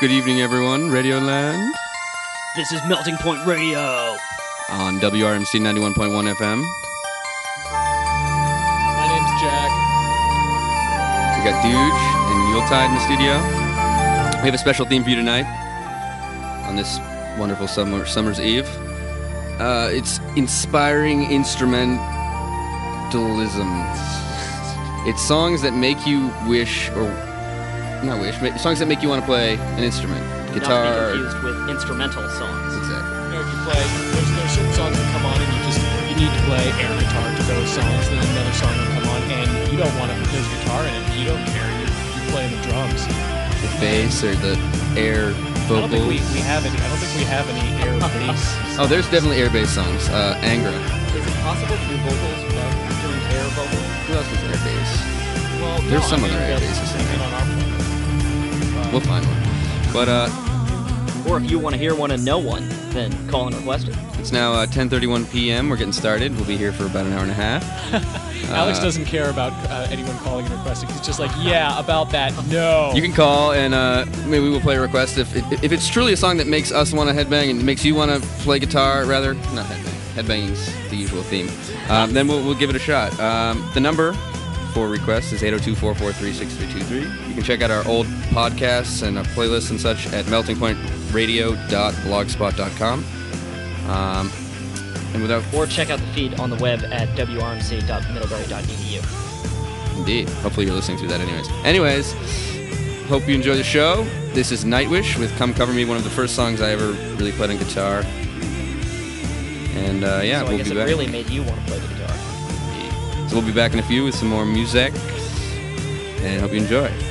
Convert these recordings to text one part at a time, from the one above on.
Good evening, everyone. Radio Land This is Melting Point Radio. on WRMC 91.1 FM. My name's Jack. We got Dooge and Yuletide in the studio. We have a special theme for you tonight on this wonderful summer summer's eve. Uh, it's inspiring instrumentalism. It's songs that make you wish, or not wish, ma- songs that make you want to play an instrument, Not to be guitar. confused with instrumental songs. Exactly. You know, if you play, there's, there's certain songs that come on and you just you need to play air guitar to those songs. Then another song will come on and you don't want to. There's guitar in it. You don't care. You're, you're playing the drums. The bass or the air I don't think we, vocals. we have any. I don't think we have any air bass. Oh, there's definitely air bass songs. Uh, Angra. Is it possible to do vocals without doing air vocals? Who else was air bass? Well, There's no, some I mean, other air basses We'll find one. But uh, Or if you want to hear one and know one, then call and request it. it's now uh, 10:31 p.m. We're getting started. We'll be here for about an hour and a half. Alex Uh, doesn't care about uh, anyone calling and requesting. He's just like, yeah, about that. No. You can call and uh, maybe we will play a request if, if if it's truly a song that makes us want to headbang and makes you want to play guitar. Rather, not headbang. Headbanging's the usual theme. Um, then we'll, we'll give it a shot. Um, the number for requests is 802-443-6323. You can check out our old podcasts and our playlists and such at meltingpointradio.blogspot.com. Um, and without Or check out the feed on the web at wrmc.middlebury.edu. Indeed. Hopefully you're listening to that anyways. Anyways, hope you enjoy the show. This is Nightwish with Come Cover Me, one of the first songs I ever really played on guitar. And uh, yeah, so I we'll guess be it back. really made you want to play the guitar. So we'll be back in a few with some more music. And hope you enjoy.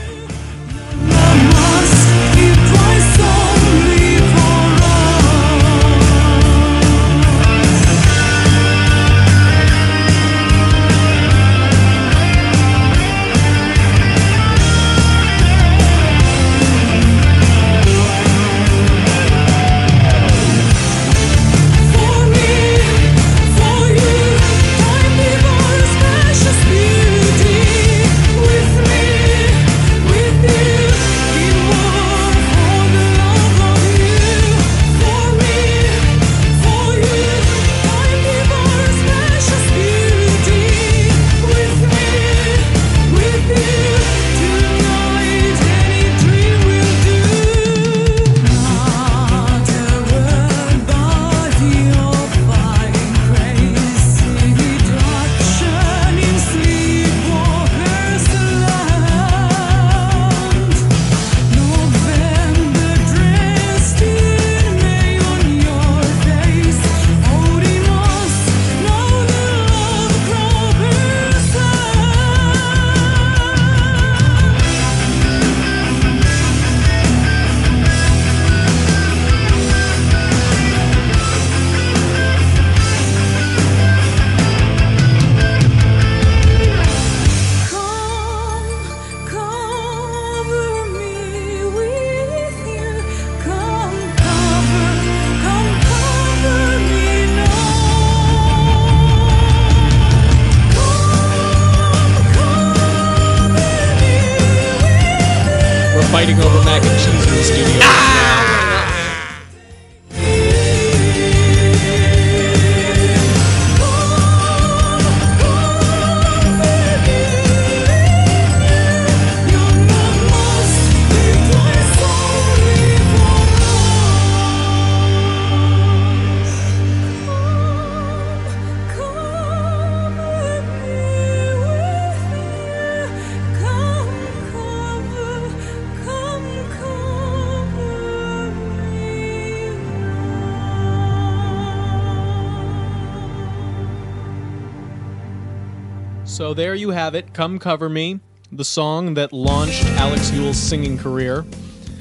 So there you have it. Come Cover Me, the song that launched Alex Yule's singing career.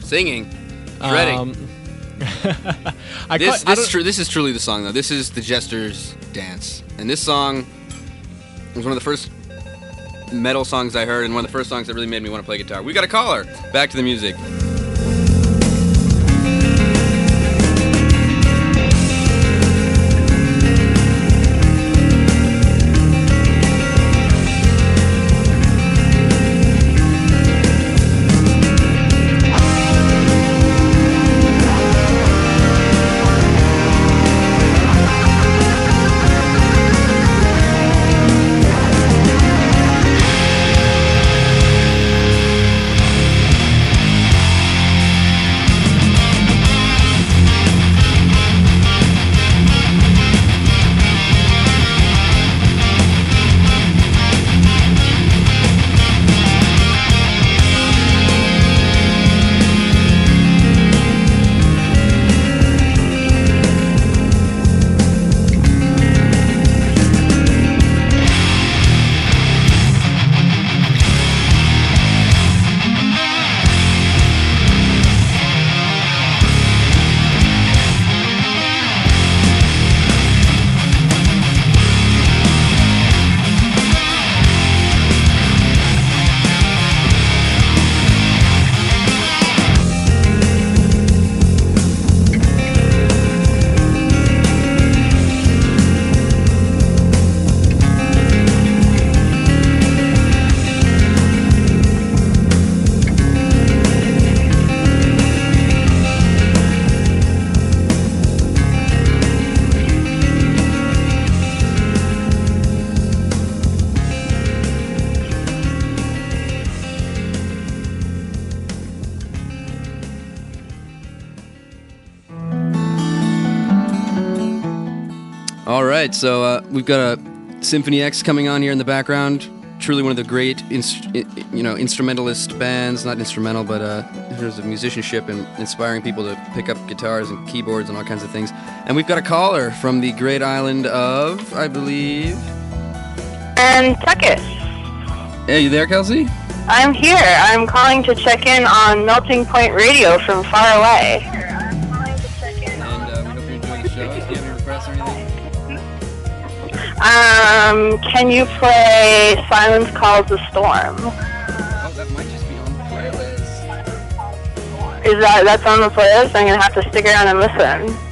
Singing. Dreading. Um, I this, cut- I this, is this is truly the song, though. This is the Jester's Dance. And this song was one of the first metal songs I heard and one of the first songs that really made me want to play guitar. We got a caller. Back to the music. Right, so uh, we've got a Symphony X coming on here in the background. Truly one of the great, inst- you know, instrumentalist bands. Not instrumental, but uh, in terms of musicianship and inspiring people to pick up guitars and keyboards and all kinds of things. And we've got a caller from the great island of, I believe. Nantucket. Hey, you there, Kelsey? I'm here. I'm calling to check in on Melting Point Radio from far away. Um, can you play Silence Calls the Storm? Oh, that might just be on the playlist. Is that that's on the playlist? I'm gonna have to stick around and listen.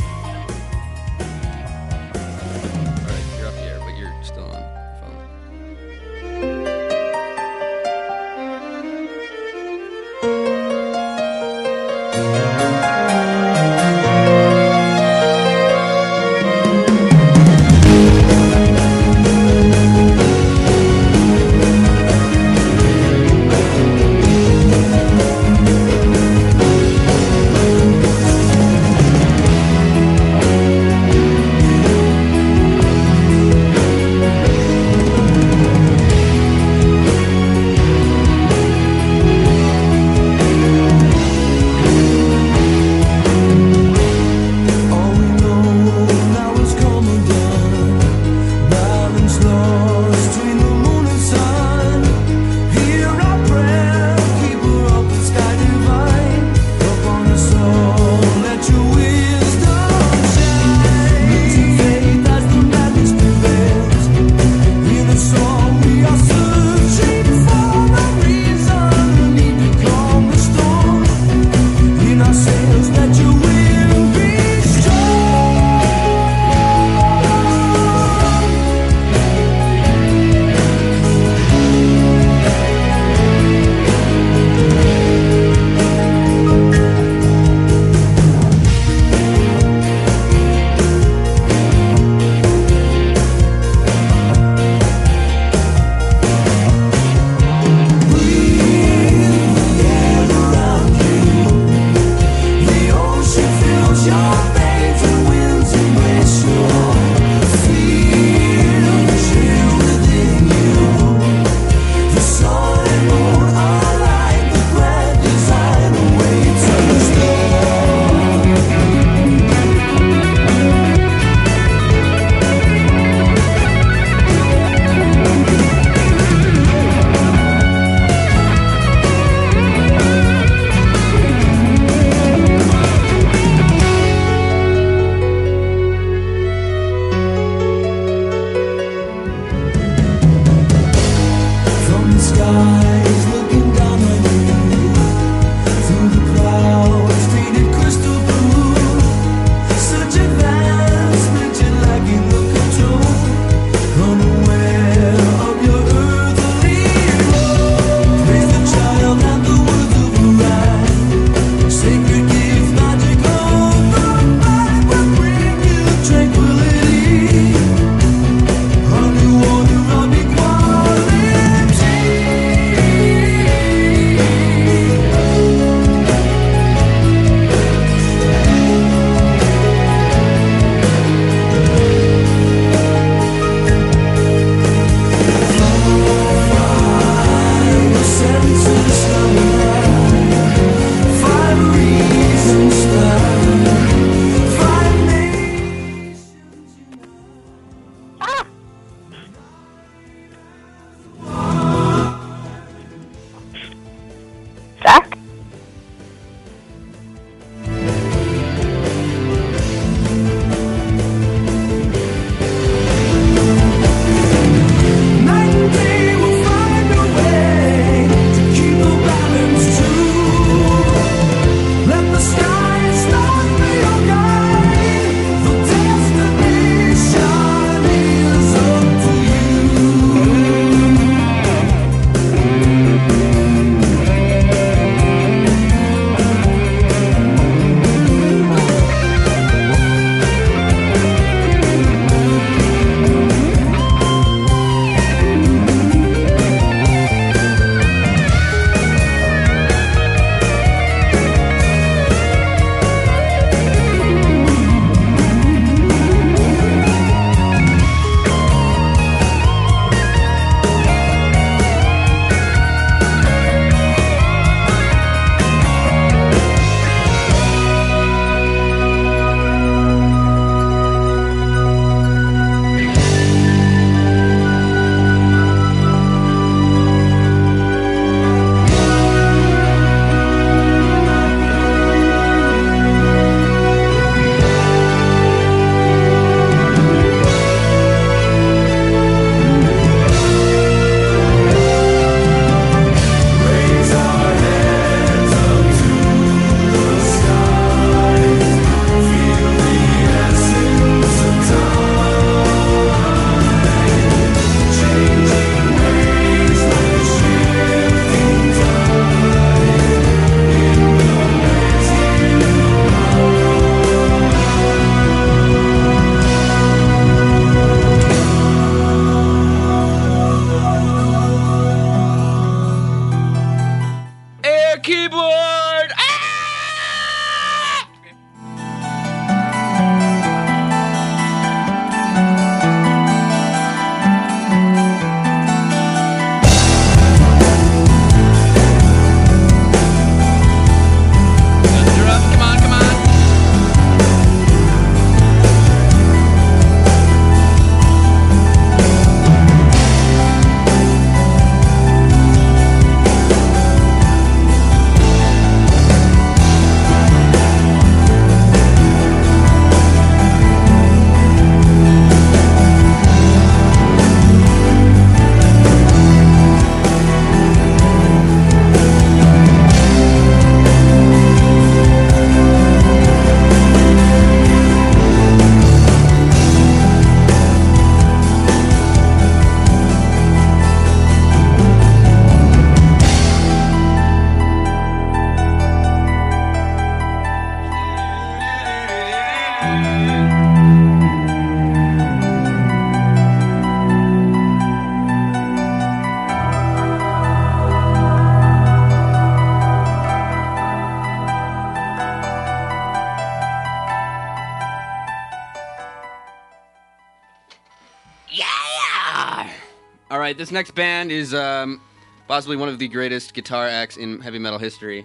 This next band is um, possibly one of the greatest guitar acts in heavy metal history.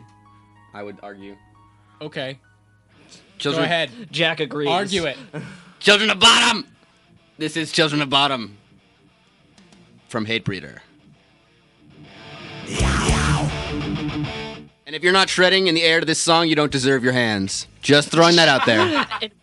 I would argue. Okay. Children, Go ahead. Jack agrees. Argue it. Children of Bodom. This is Children of Bodom from Hatebreeder. And if you're not shredding in the air to this song, you don't deserve your hands. Just throwing that out there.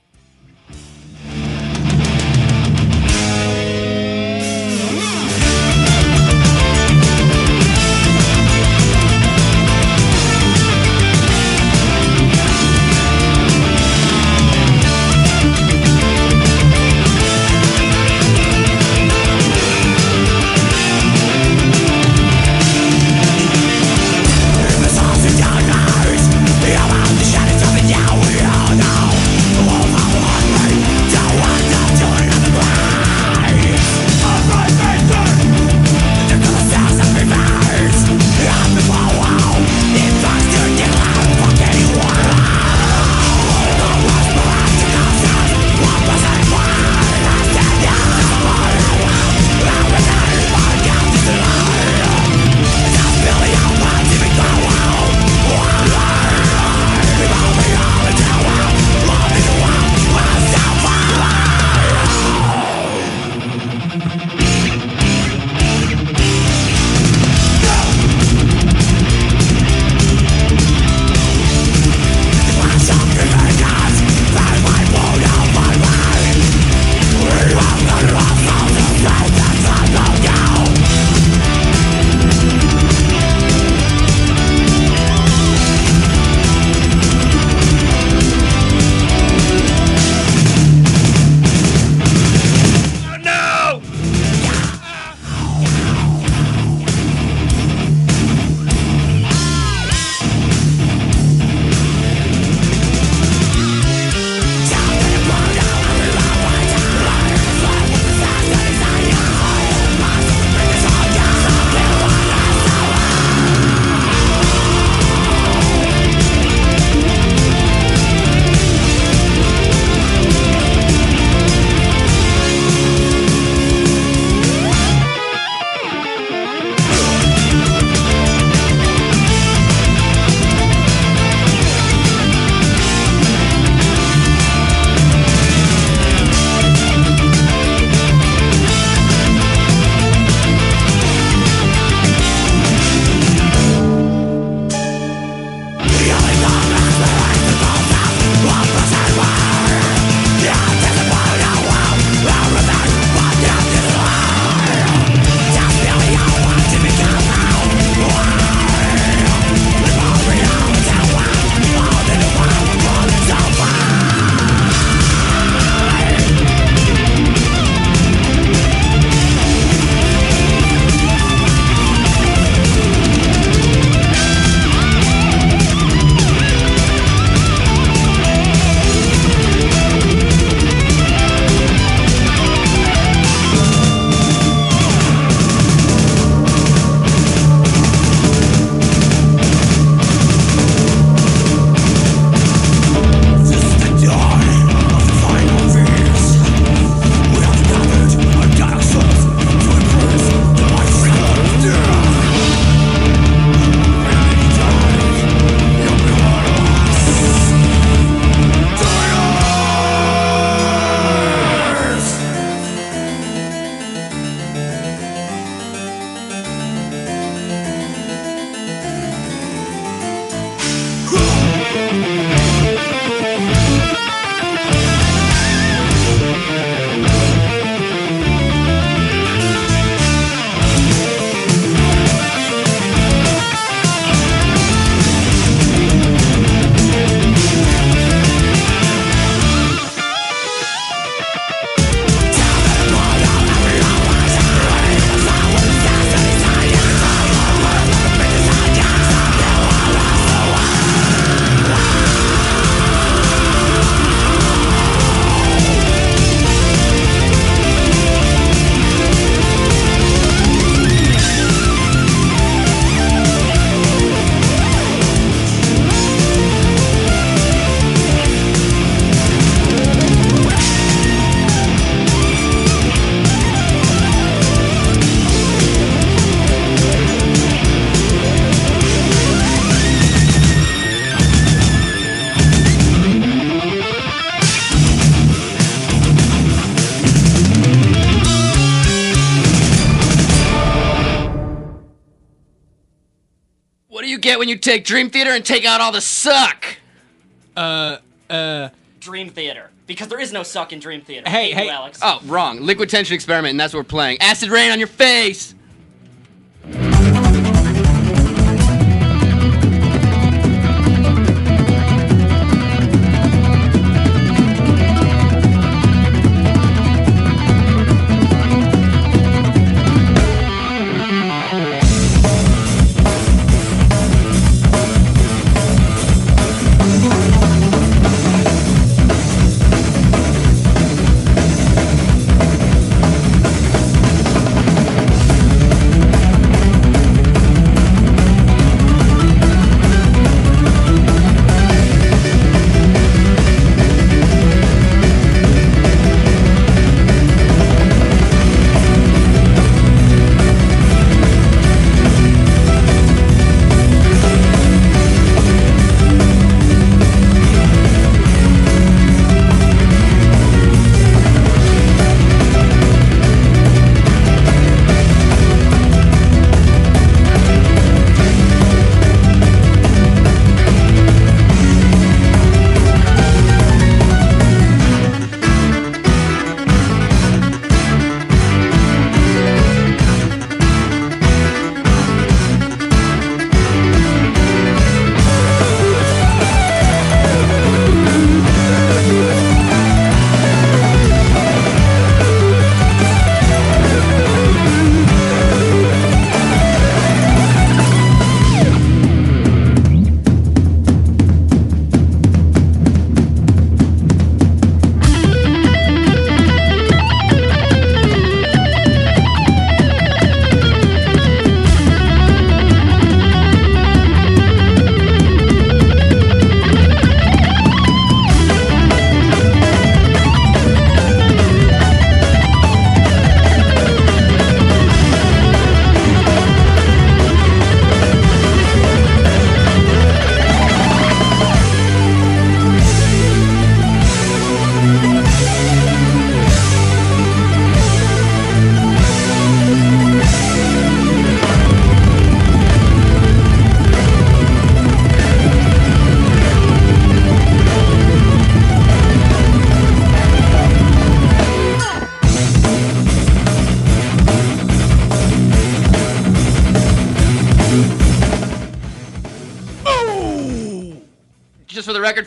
take Dream Theater and take out all the suck. Uh, uh, Dream Theater. Because there is no suck in Dream Theater. Hey, hey. You, Alex. Oh, wrong. Liquid tension experiment, and that's what we're playing. Acid rain on your face.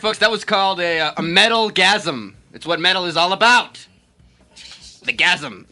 Folks, that was called a, uh, a metal gasm. It's what metal is all about. The gasm.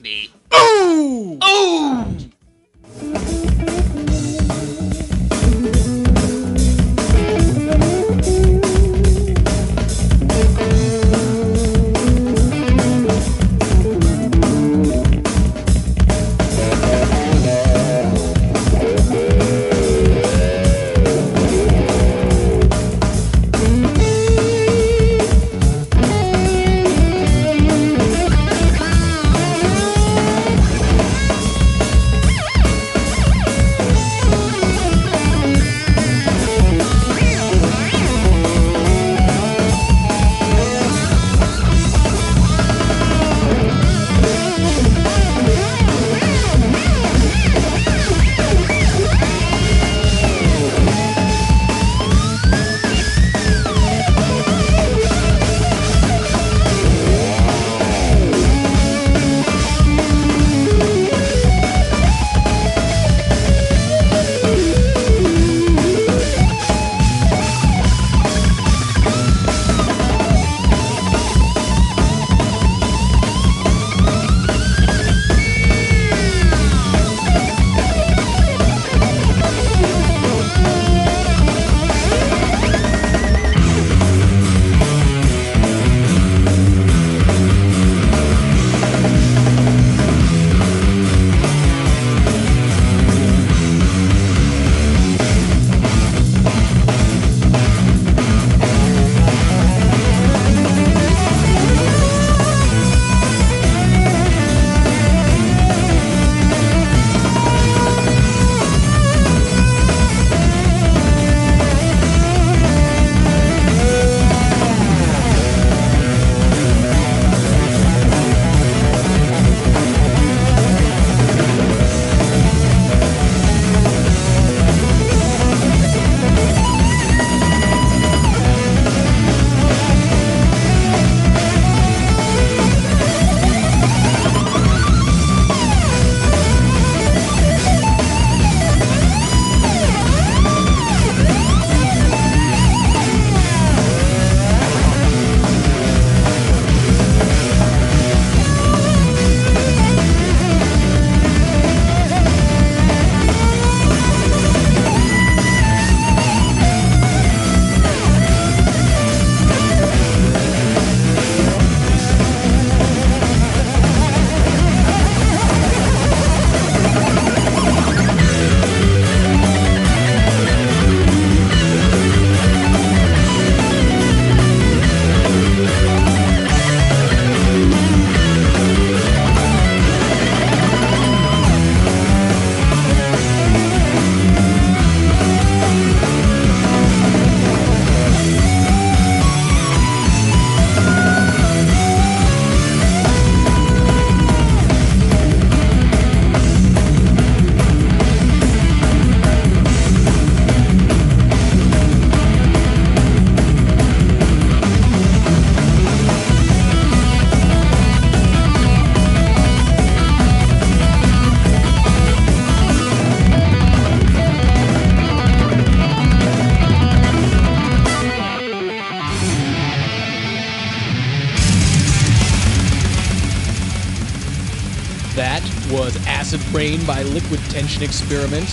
Rain by Liquid Tension Experiment,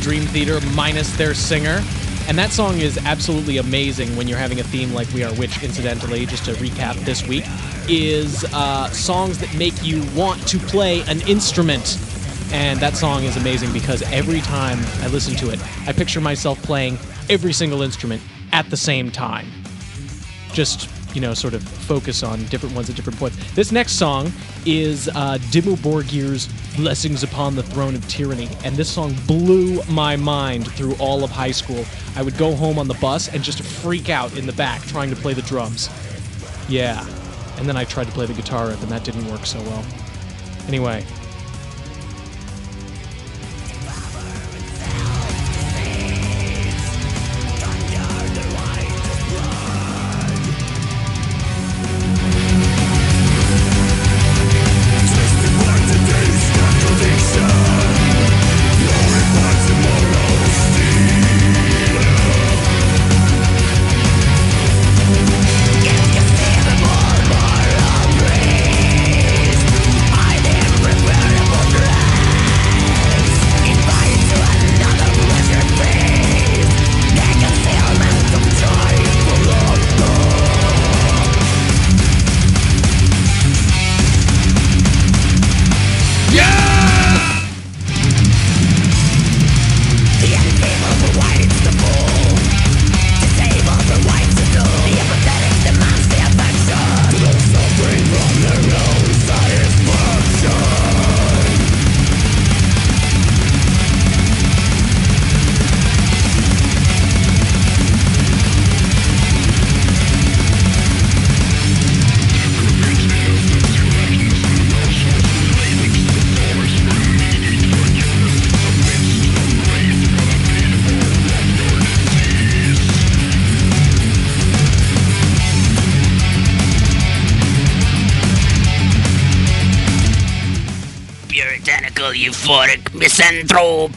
Dream Theater minus their singer. And that song is absolutely amazing when you're having a theme like We Are which, incidentally, just to recap this week, is uh, songs that make you want to play an instrument. And that song is amazing because every time I listen to it, I picture myself playing every single instrument at the same time. Just, you know, sort of focus on different ones at different points. This next song is uh, Dimmu Borgir's Blessings Upon the Throne of Tyranny. And this song blew my mind through all of high school. I would go home on the bus and just freak out in the back trying to play the drums. Yeah. And then I tried to play the guitar riff, and that didn't work so well. Anyway, misanthropia.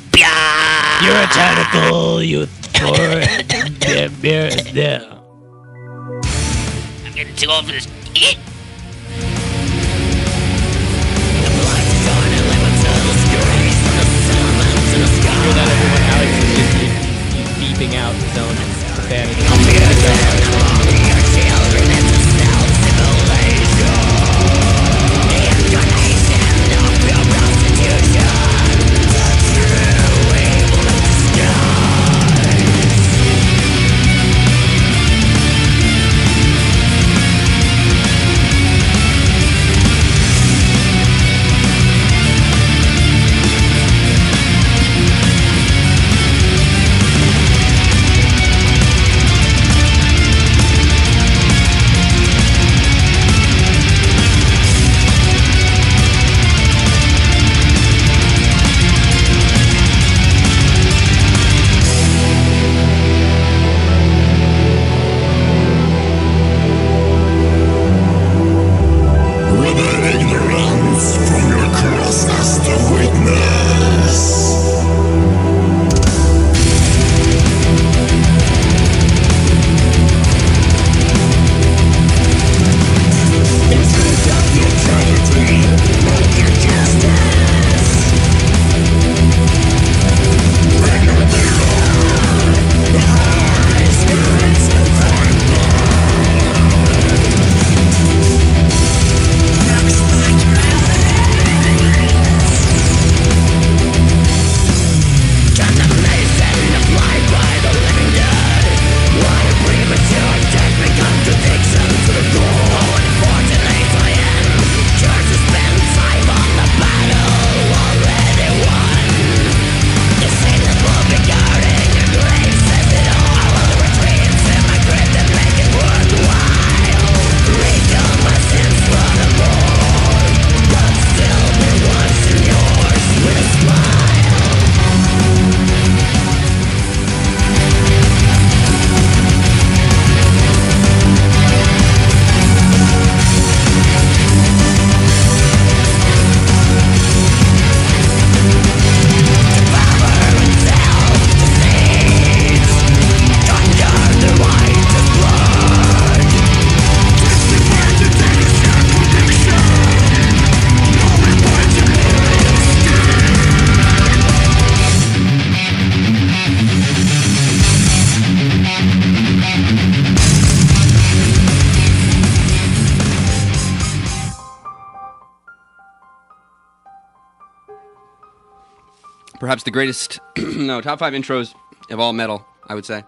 Perhaps the greatest, no, top five intros of all metal, I would say.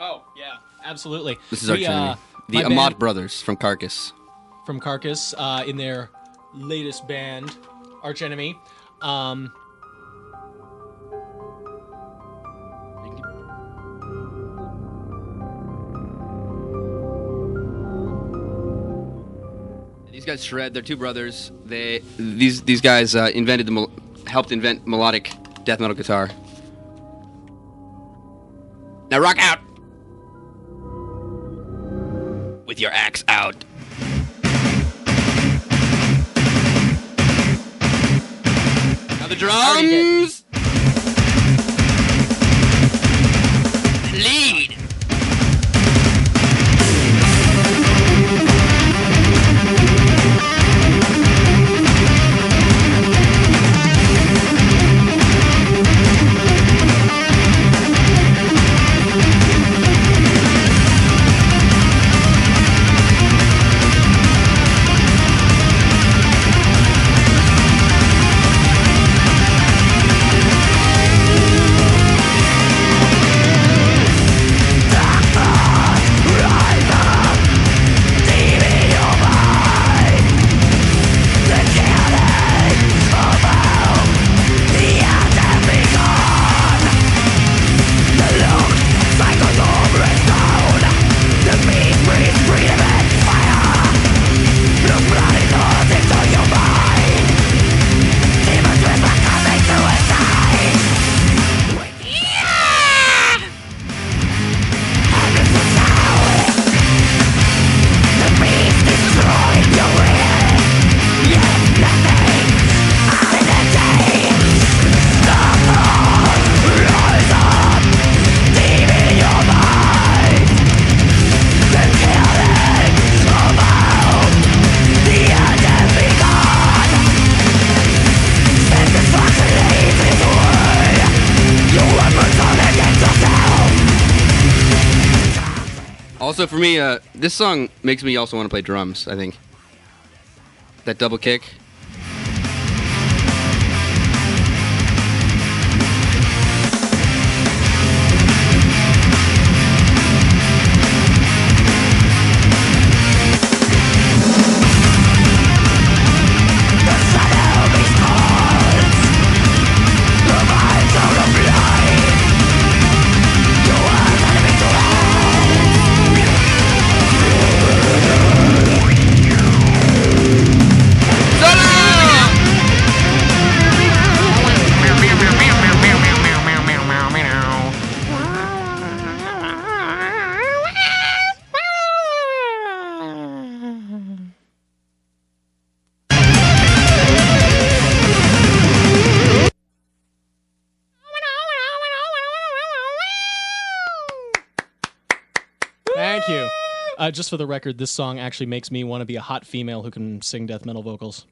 Oh yeah, absolutely. This is Arch Enemy. uh, the Amott band brothers from Carcass. from Carcass uh, in their latest band, Arch Enemy. Um, These guys shred. They're two brothers. They these these guys uh, invented the helped invent melodic death metal guitar. Now rock out with your axe out. Now the drums. Lead. Also, for me, uh, this song makes me also want to play drums. I think that double kick. Uh, just for the record, this song actually makes me want to be a hot female who can sing death metal vocals.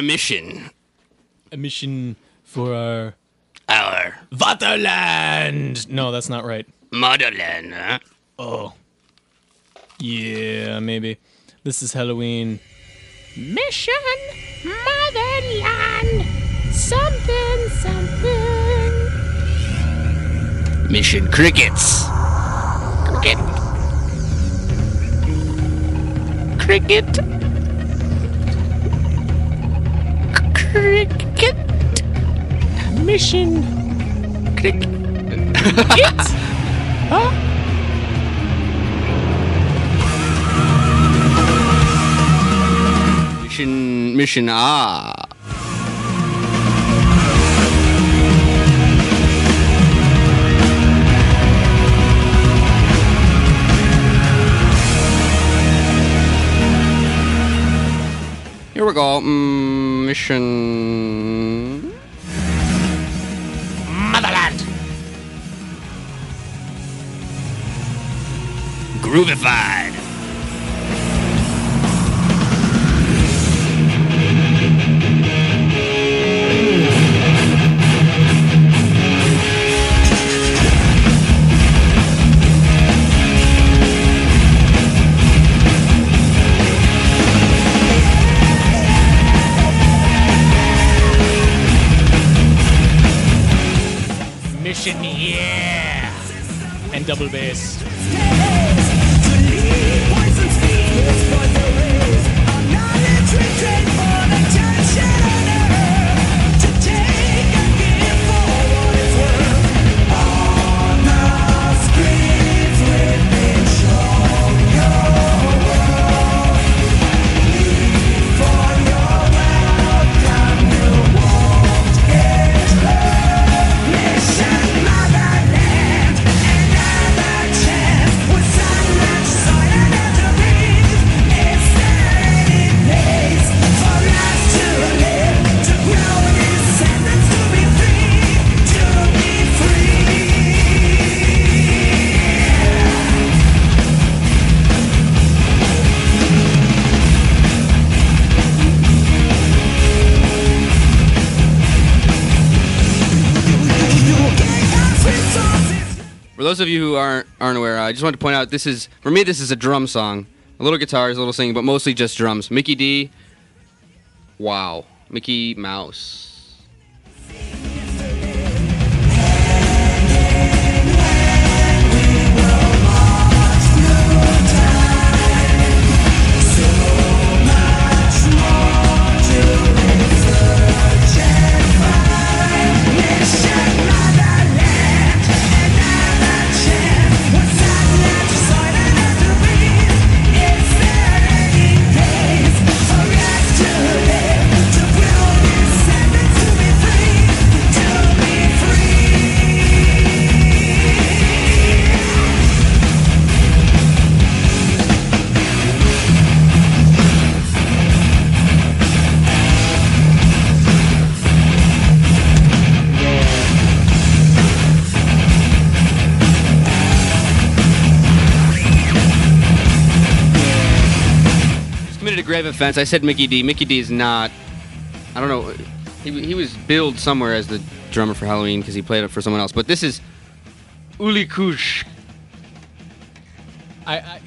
A mission. A mission for our Our Vaterland. No, that's not right. motherland, huh? Oh. Yeah, maybe. This is Helloween. Mission Motherland. Something, something. Mission crickets. Cricket. Cricket. Cricket. Mission. Click. Huh? Mission, mission, ah. Here we go. Mm, mission. Motherland. Groovified. Yeah. And double bass. Those of you who aren't aren't aware, I just wanted to point out this is for me. This is a drum song, a little guitars, a little singing, but mostly just drums. Mikkey Dee. Wow, Mickey Mouse. Offense. I said Mikkey Dee. Mikkey Dee is not. I don't know. He, he was billed somewhere as the drummer for Helloween because he played it for someone else. But this is Uli Kusch. I, I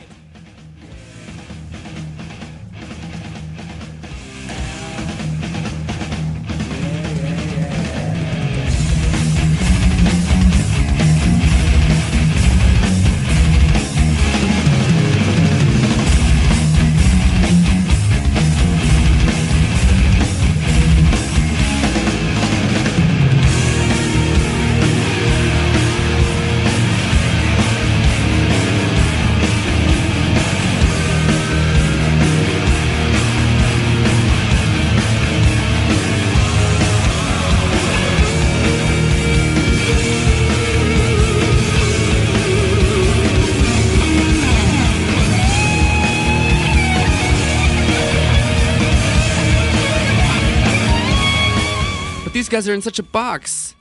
guys are in such a box.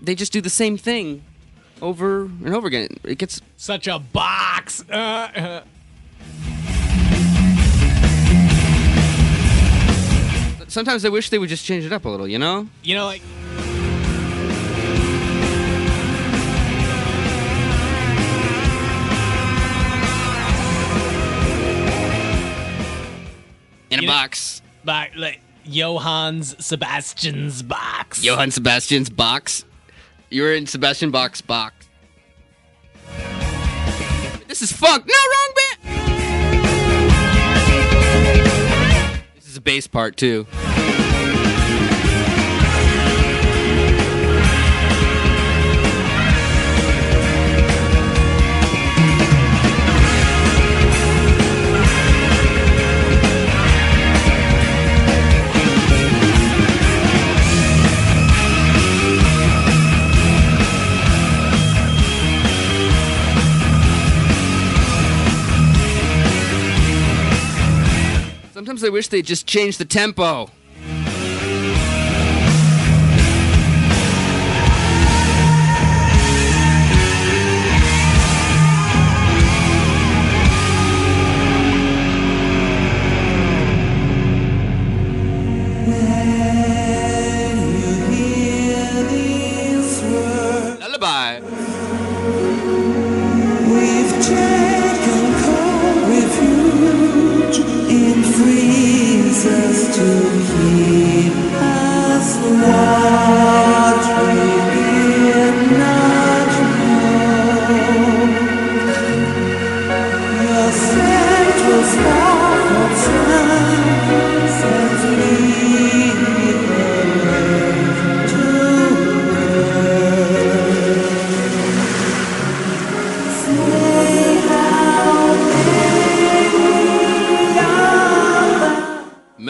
They just do the same thing over and over again. It gets such a box. Uh, uh. sometimes I wish they would just change it up a little, you know? You know, like In a You know- box. like, like Johannes Sebastian's box. Johann Sebastian's box. You're in Sebastian Bach's box. This is funk. No, wrong bit. This is a bass part too. Sometimes I wish they'd just change the tempo.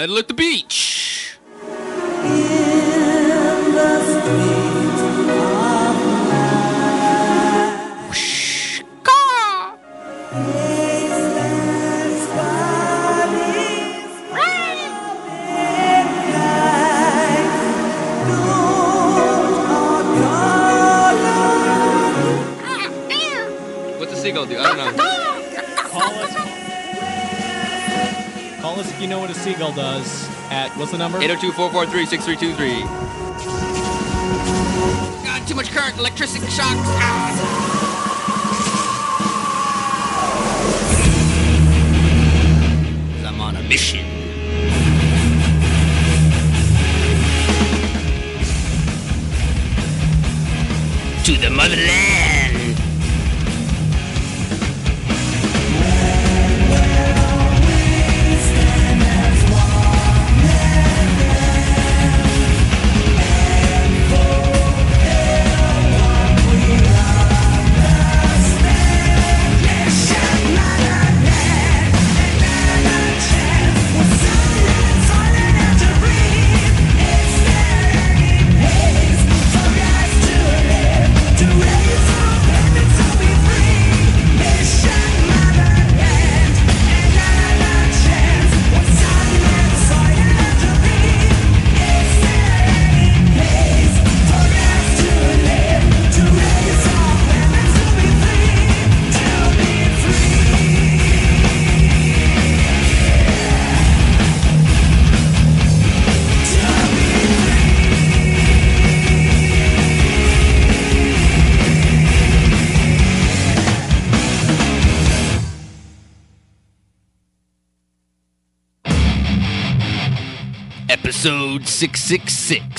Are Metal at the beach. the you know what a seagull does at what's the number? 802 443 6323. God, too much current, electricity shocks. Ah. I'm on a mission. To the motherland. 666.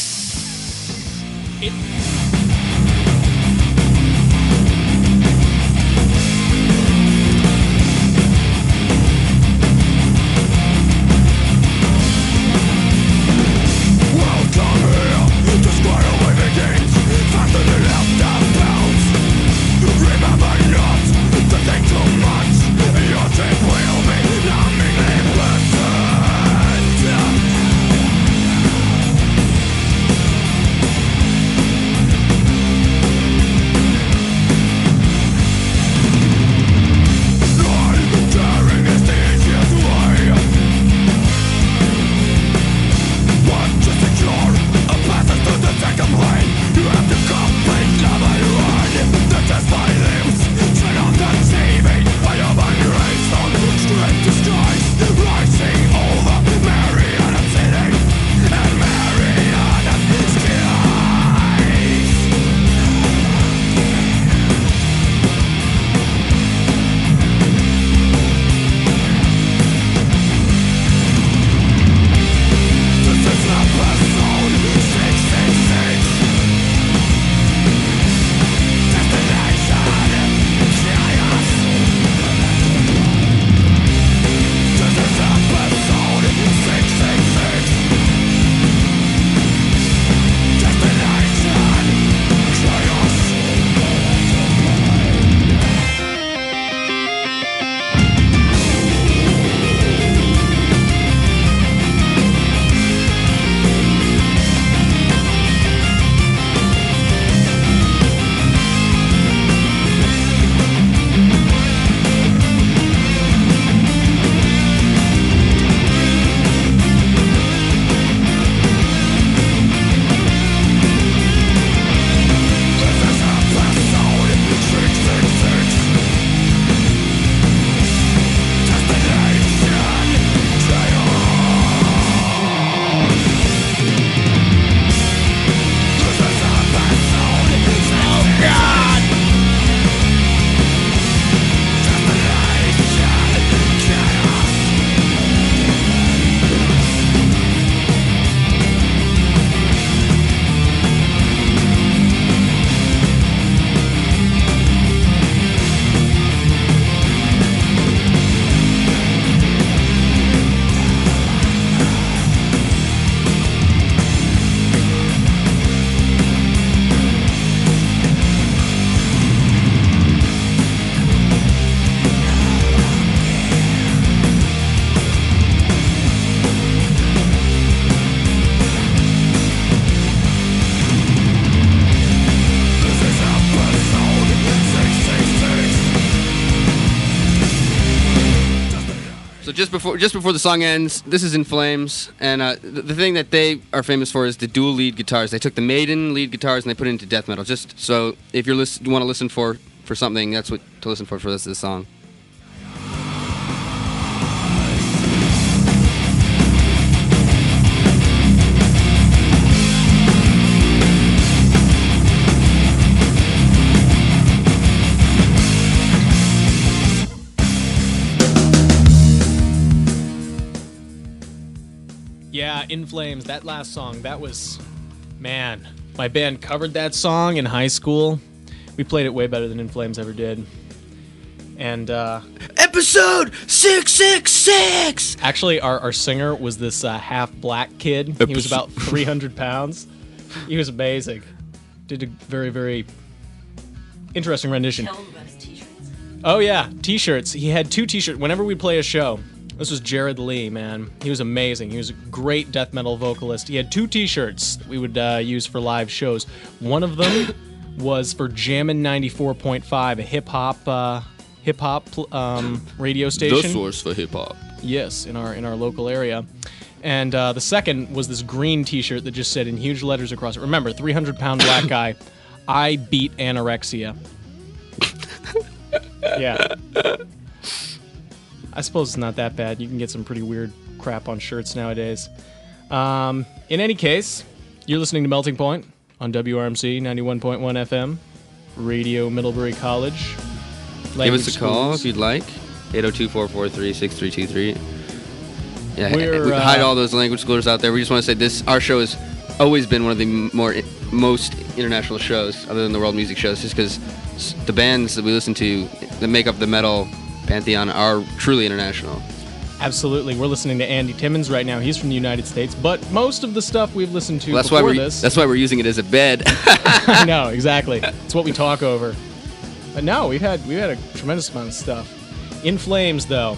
Before just before the song ends, this is In Flames, and uh, the, the thing that they are famous for is the dual lead guitars. They took the Maiden lead guitars and they put it into death metal. Just so if you're listen, you want to listen for for something, that's what to listen for for this, this song. Yeah, In Flames, that last song, that was. Man, my band covered that song in high school. We played it way better than In Flames ever did. And uh, Episode six six six. actually, our, our singer was this uh, half black kid. He was about 300 pounds. He was amazing. Did a very, very interesting rendition. Oh, yeah, t shirts. He had two t shirts whenever we play a show. This was Jared Lee, man. He was amazing. He was a great death metal vocalist. He had two T-shirts that we would uh, use for live shows. One of them was for Jammin' 94.5, a hip hop uh, hip hop um, radio station. The source for hip hop. Yes, in our in our local area. And uh, the second was this green T-shirt that just said in huge letters across it. Remember, 300 pound black guy. I beat anorexia. yeah. I suppose it's not that bad. You can get some pretty weird crap on shirts nowadays. Um, in any case, you're listening to Melting Point on WRMC 91.1 FM, Radio Middlebury College. Give us a call if you'd like. 802-443-6323. Yeah, We're, we uh, hide all those language schoolers out there. We just want to say this: our show has always been one of the more most international shows, other than the world music shows, just because the bands that we listen to that make up the metal pantheon are truly international. Absolutely. We're listening to Andy Timmons right now. He's from the United States, but most of the stuff we've listened to Well, that's why before we're this. that's why we're using it as a bed. I know exactly. It's what we talk over. But no, we've had we've had a tremendous amount of stuff. In Flames, though,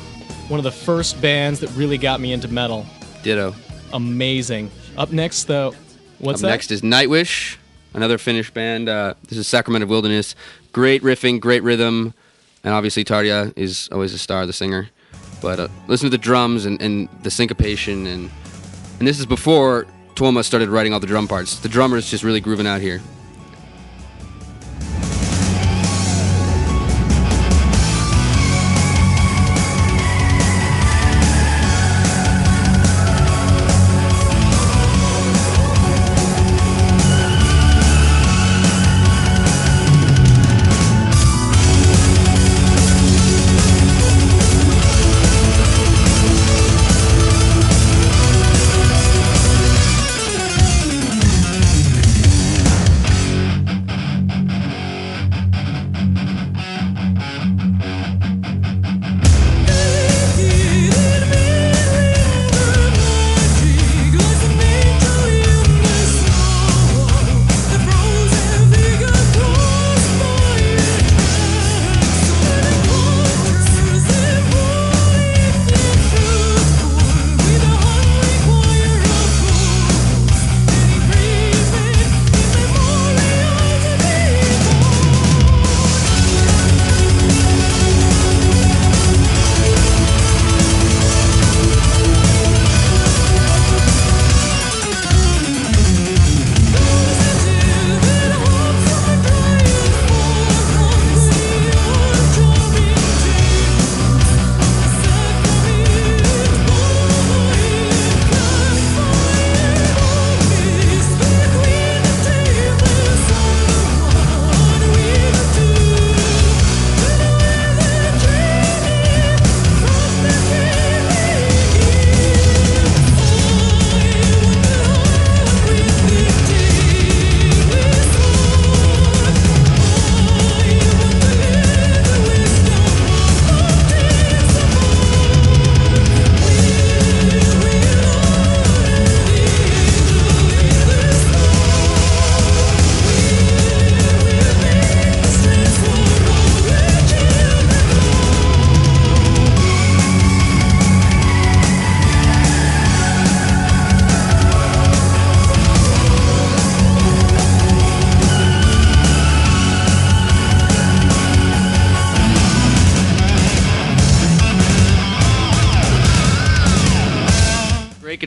one of the first bands that really got me into metal. Ditto. Amazing. Up next, though, what's Up that? next is Nightwish, another Finnish band. Uh, this is Sacrament of Wilderness. Great riffing, great rhythm, and obviously Tarja is always a star, the singer. But uh, listen to the drums and, and the syncopation, and and this is before Tuomas started writing all the drum parts. The drummer's just really grooving out here.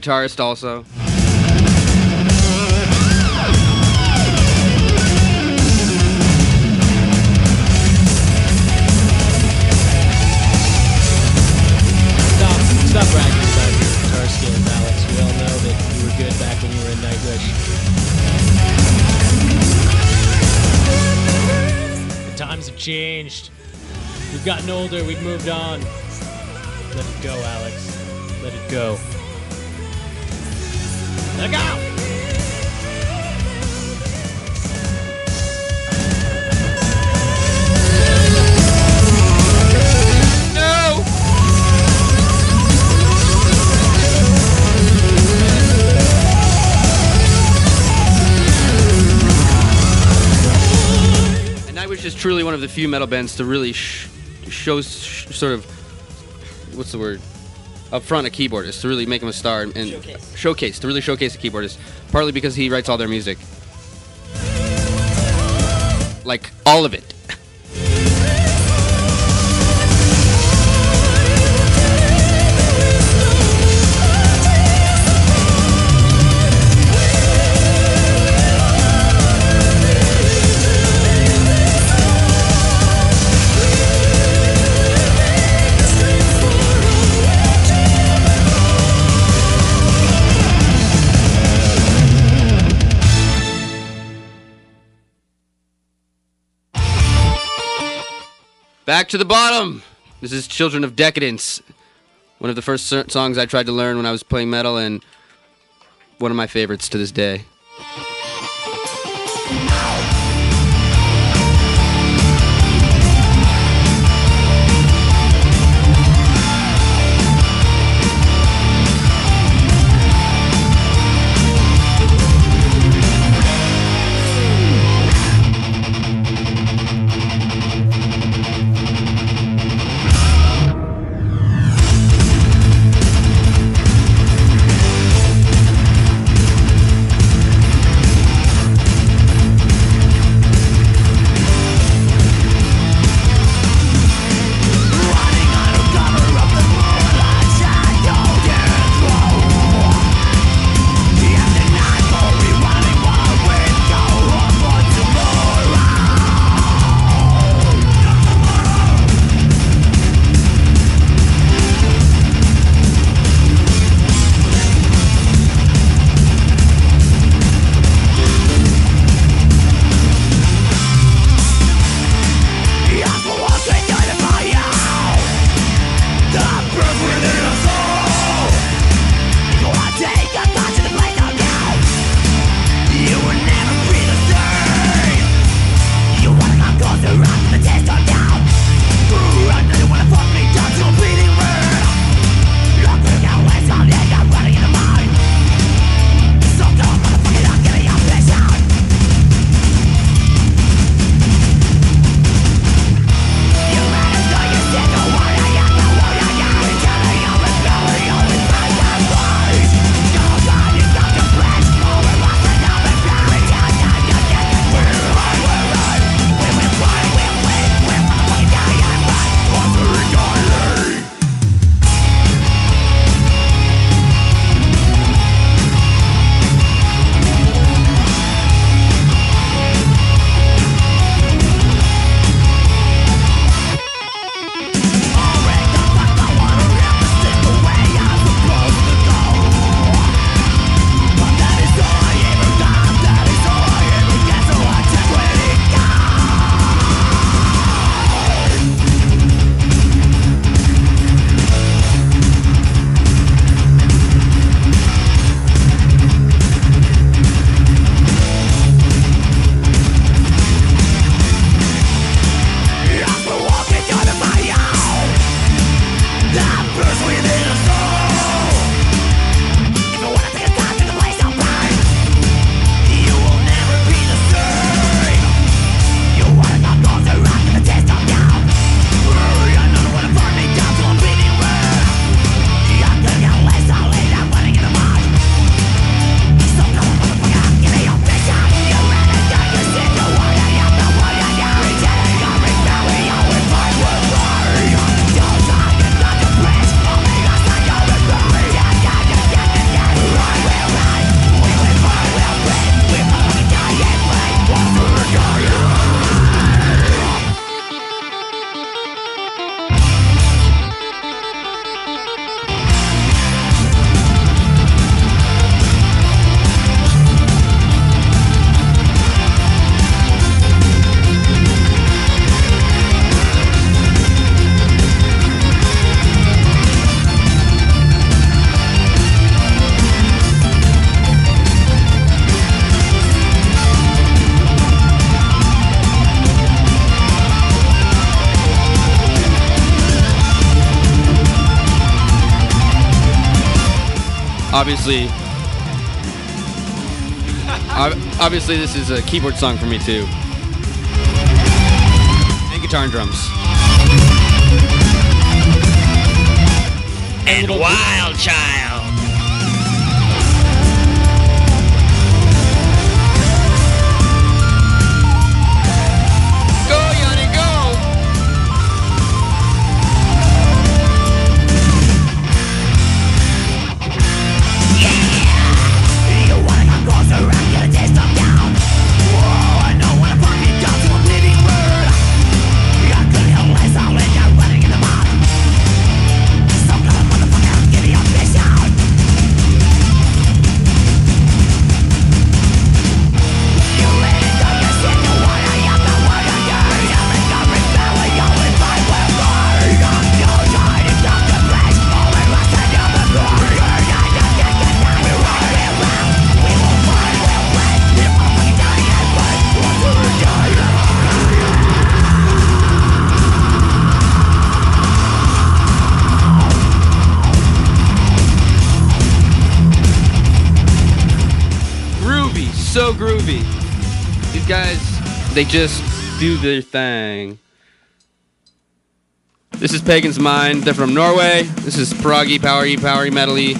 Guitarist also. Stop, stop bragging about your guitar skills, Alex. We all know that you were good back when you were in Nightwish. The times have changed. We've gotten older. We've moved on. Let it go, Alex. Let it go. And Nightwish is truly one of the few metal bands to really sh- show sh- sort of what's the word up front a keyboardist to really make him a star and, and showcase. to really showcase a keyboardist. Partly because he writes all their music, like all of it. To the bottom. This is Children of Decadence. One of the first songs I tried to learn when I was playing metal, and one of my favorites to this day. Obviously, obviously, this is a keyboard song for me too, and guitar and drums. And Wild Child. They just do their thing. This is Pagan's Mind. They're from Norway. This is proggy, powery, powery, metally.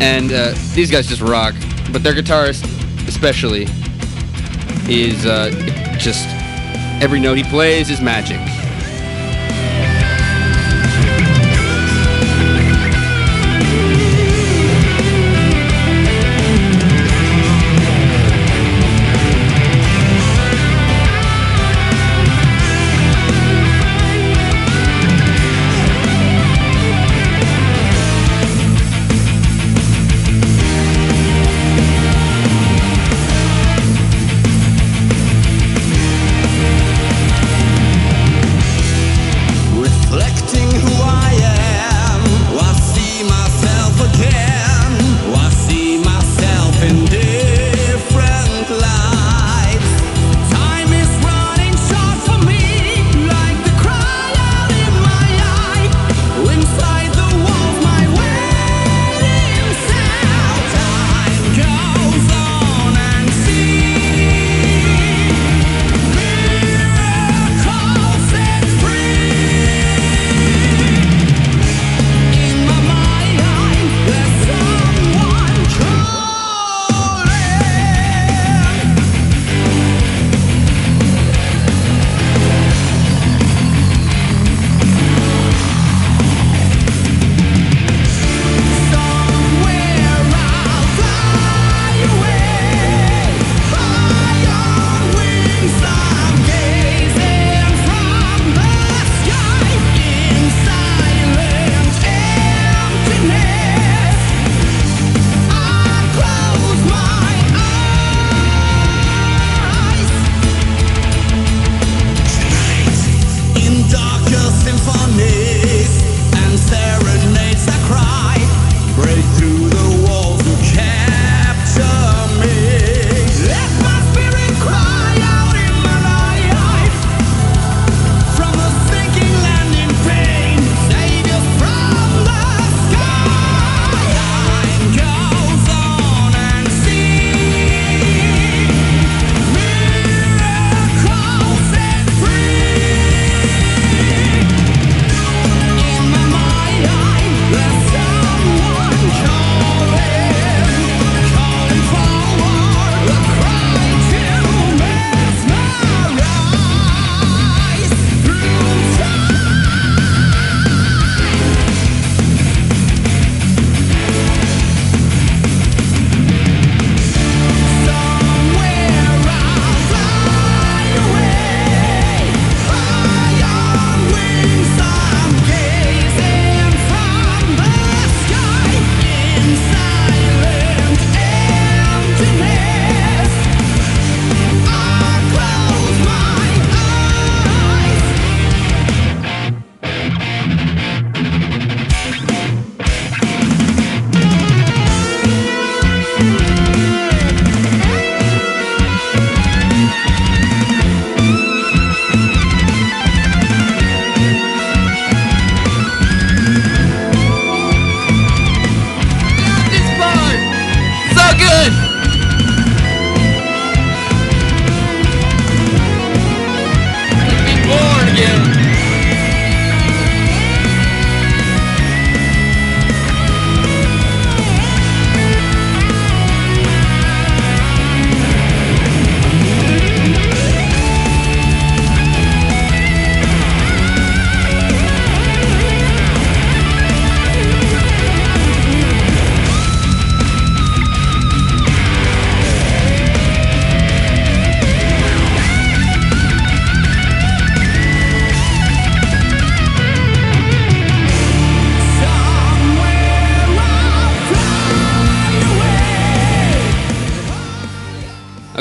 And uh, these guys just rock. But their guitarist, especially, is uh, just every note he plays is magic.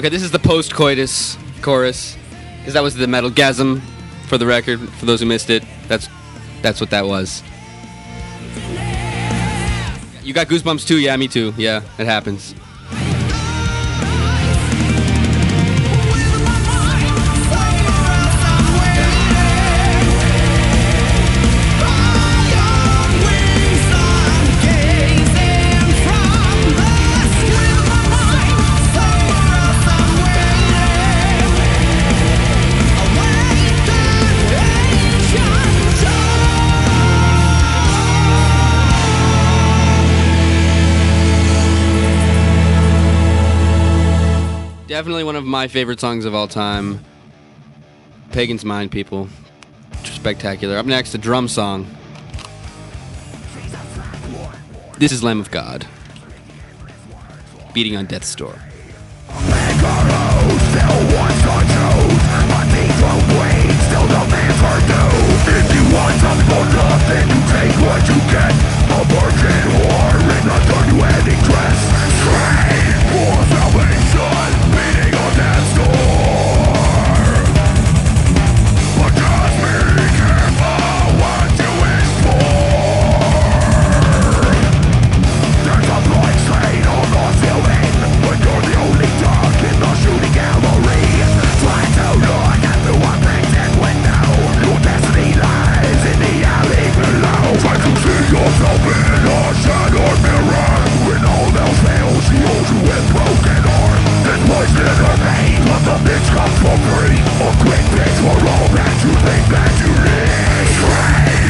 Okay, this is the post-coitus chorus, because that was the metal gasm. For the record, for those who missed it, that's that's what that was. You got goosebumps too? Yeah, me too. Yeah, it happens. My favorite songs of all time. Pagan's Mind, people. Spectacular. Up next, a drum song. This is Lamb of God. Beating on Death's Door. To see yourself in a shattered mirror with broken arms And poison in her veins But the bitch comes for free A quick fix for all that you. think that you need Train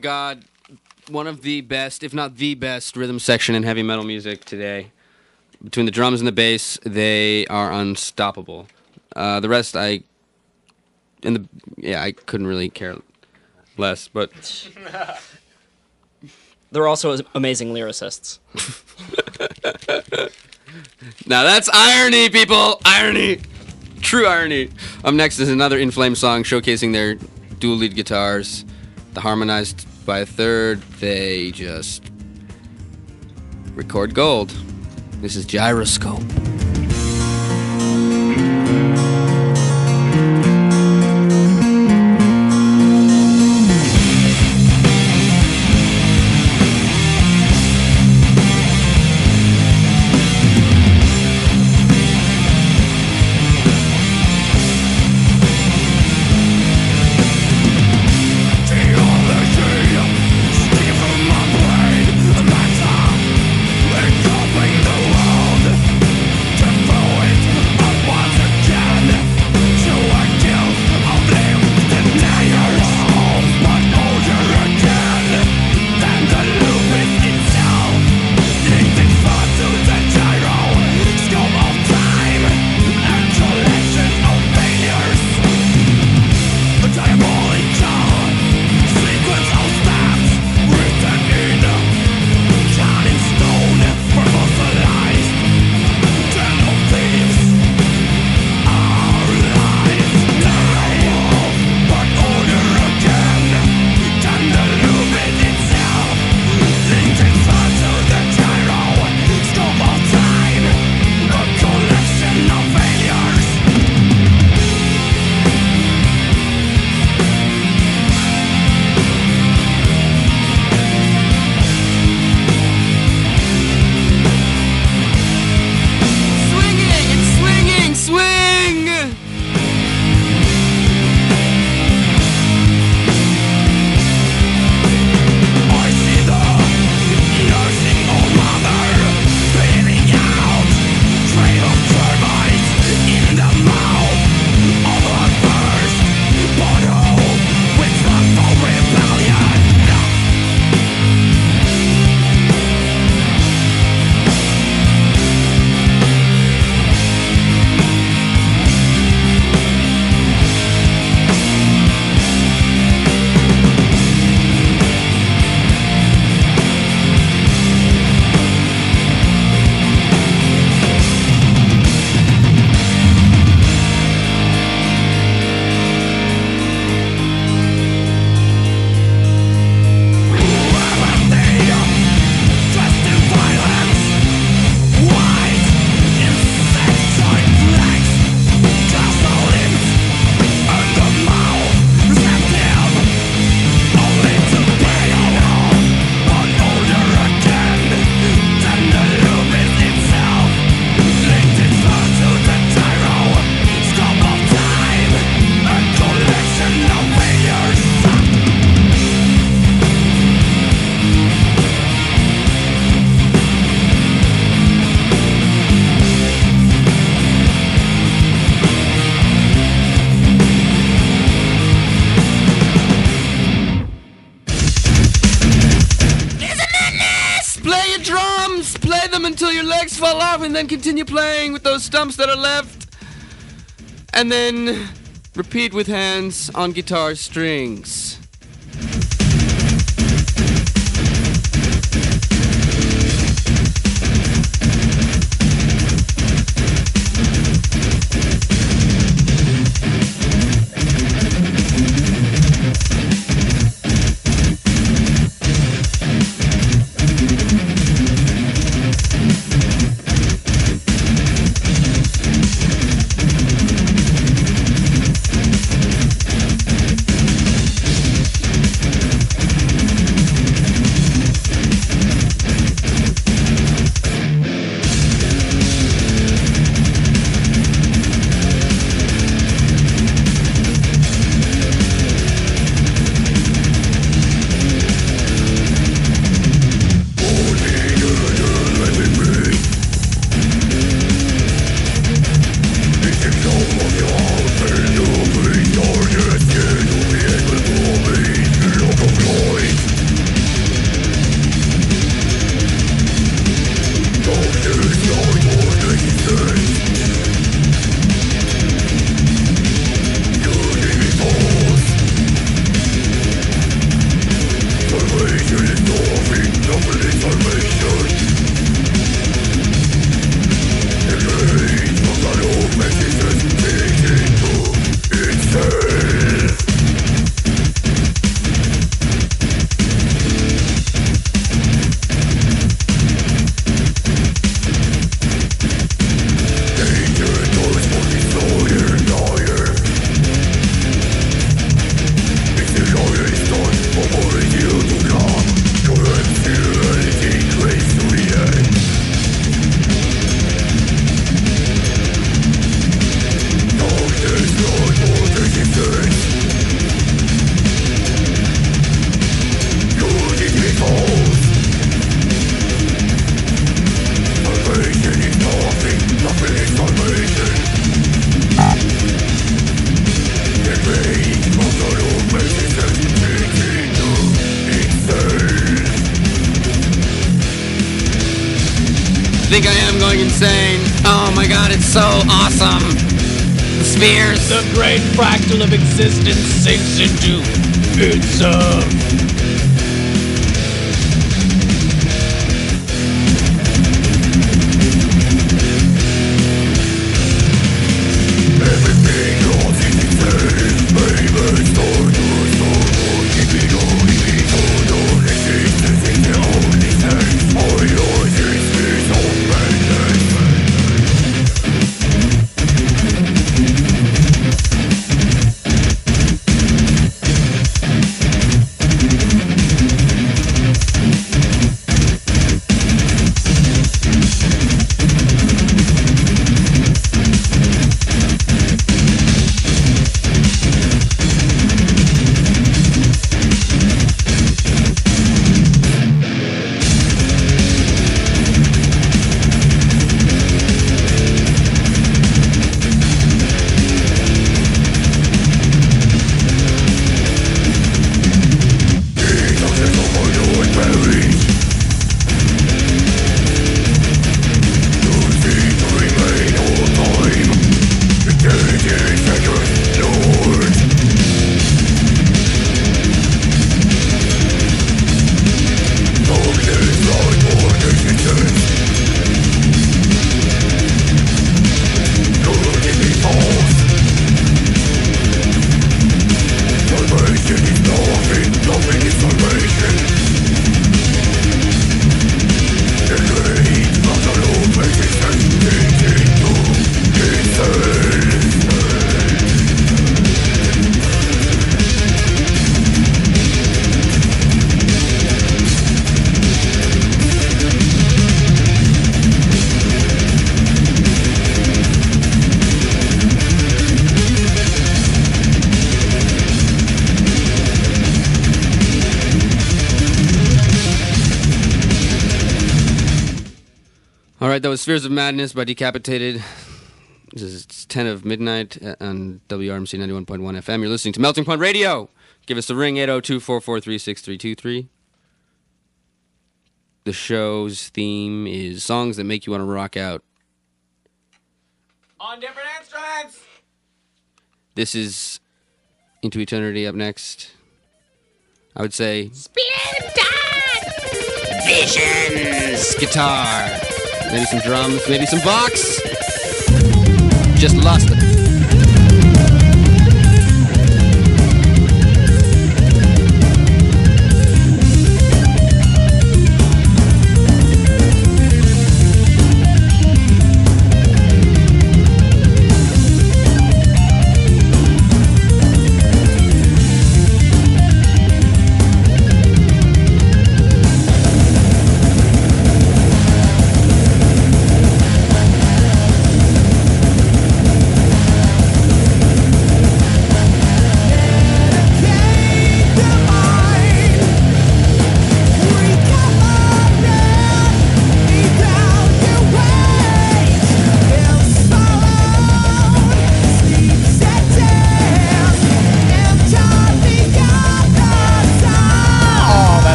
God, one of the best, if not the best, rhythm section in heavy metal music today. Between the drums and the bass, they are unstoppable. Uh, the rest, I, and the yeah, I couldn't really care less. But They're also amazing lyricists. now that's irony, people. Irony, true irony. Up next is another In Flame song showcasing their dual lead guitars. The harmonized by a third, they just record gold. This is Gyroscope. That are left. And then repeat with hands on guitar strings. Fractal of existence sinks into itself. Uh, Spheres of Madness by Decapitated. This is it's 10 of midnight on WRMC 91.1 FM. You're listening to Melting Point Radio. Give us a ring, 802 443 6323. The show's theme is songs that make you want to rock out. On different instruments. This is Into Eternity up next. I would say Spirit Visions. guitar, maybe some drums, maybe some box. Just lost it.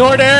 Not.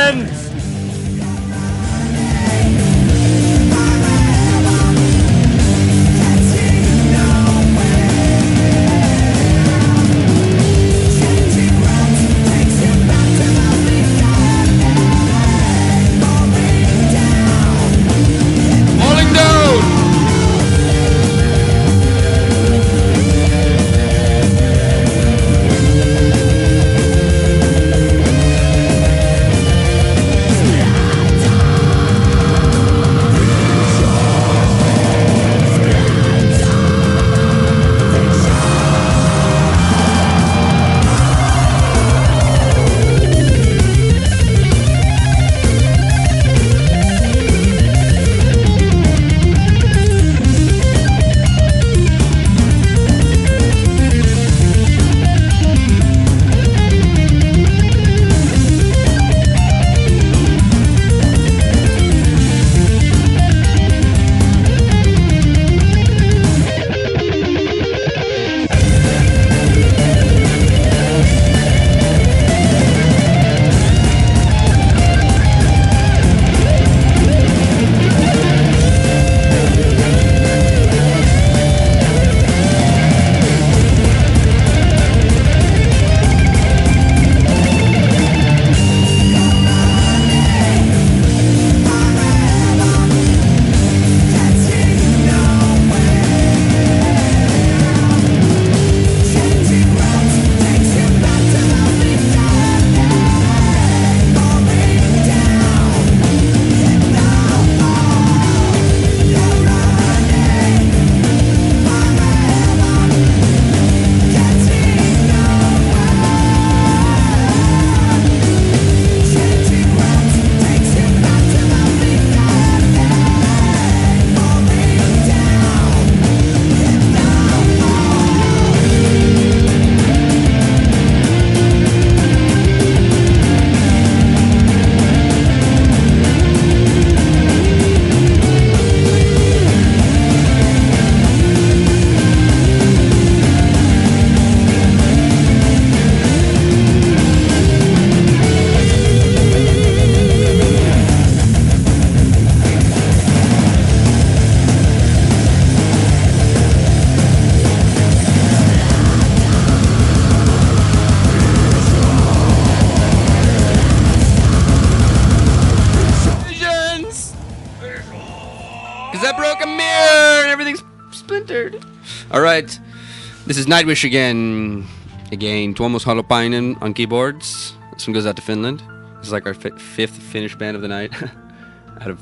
Nightwish again. Again, Tuomas Holopainen on keyboards. This one goes out to Finland. This is like our fi- fifth Finnish band of the night. out of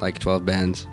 like 12 bands.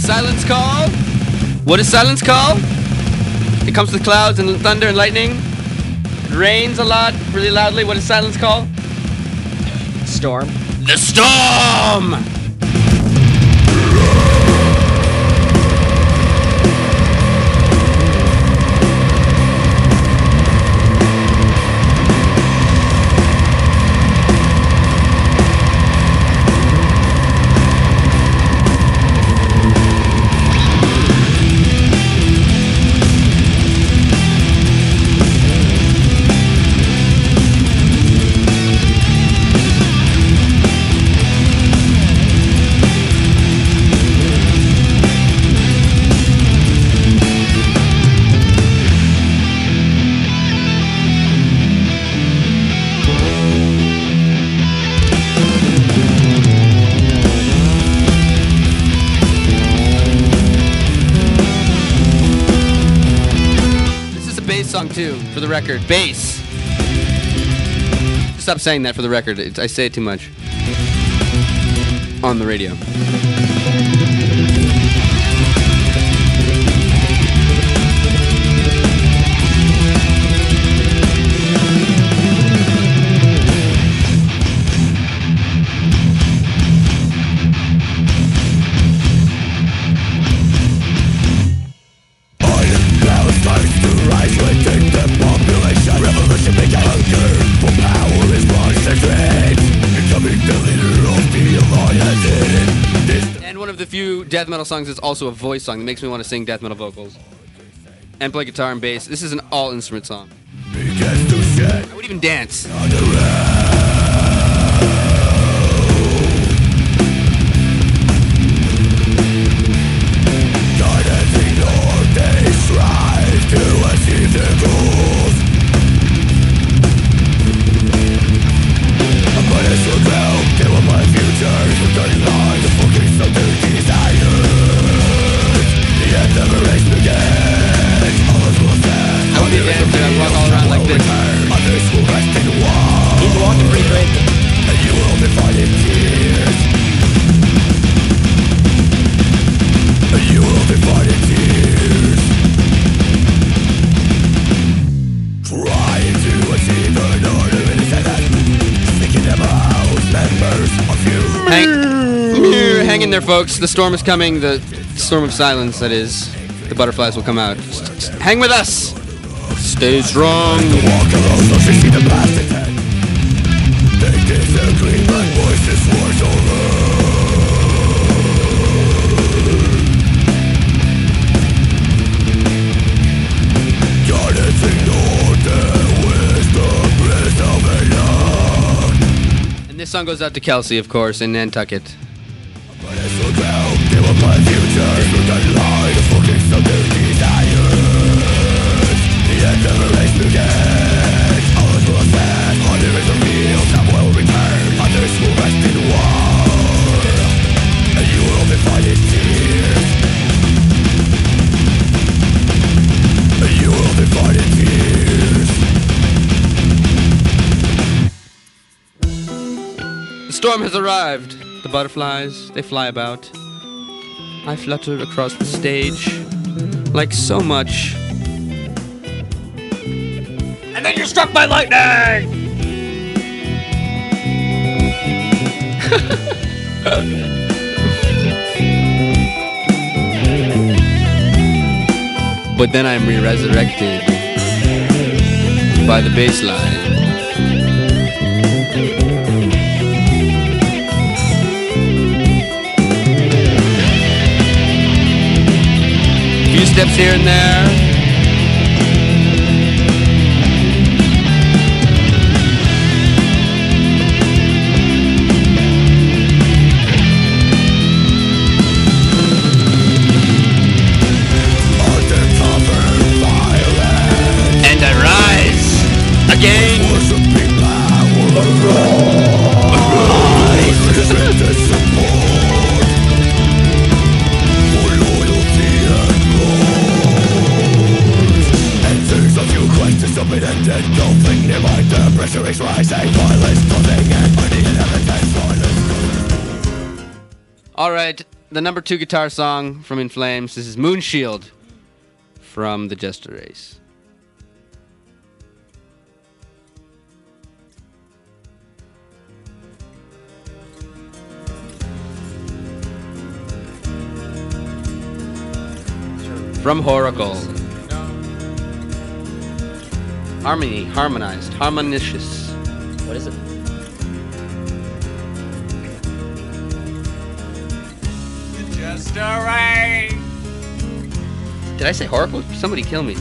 Is silence called? What is silence called? It comes with clouds and thunder and lightning. It rains a lot, really loudly. What is silence called? Storm. The storm! Record. Bass. Stop saying that for the record. I say it too much. On the radio. Death metal songs that's also a voice song that makes me want to sing death metal vocals. And play guitar and bass. This is an all instrument song. I would even dance. In there, folks. The storm is coming. The storm of silence, that is. The butterflies will come out. Just hang with us. Stay strong. And this song goes out to Kelsey, of course, in Nantucket. The storm has arrived. The butterflies, they fly about. I flutter across the stage like so much. And then you're struck by lightning! But then I'm re-resurrected by the bass line. Steps here and there. The number two guitar song from In Flames. This is Moonshield from the Jester Race. From Horacle. Harmony, harmonized, harmonicious. What is it? Did I say horrible? Somebody kill me.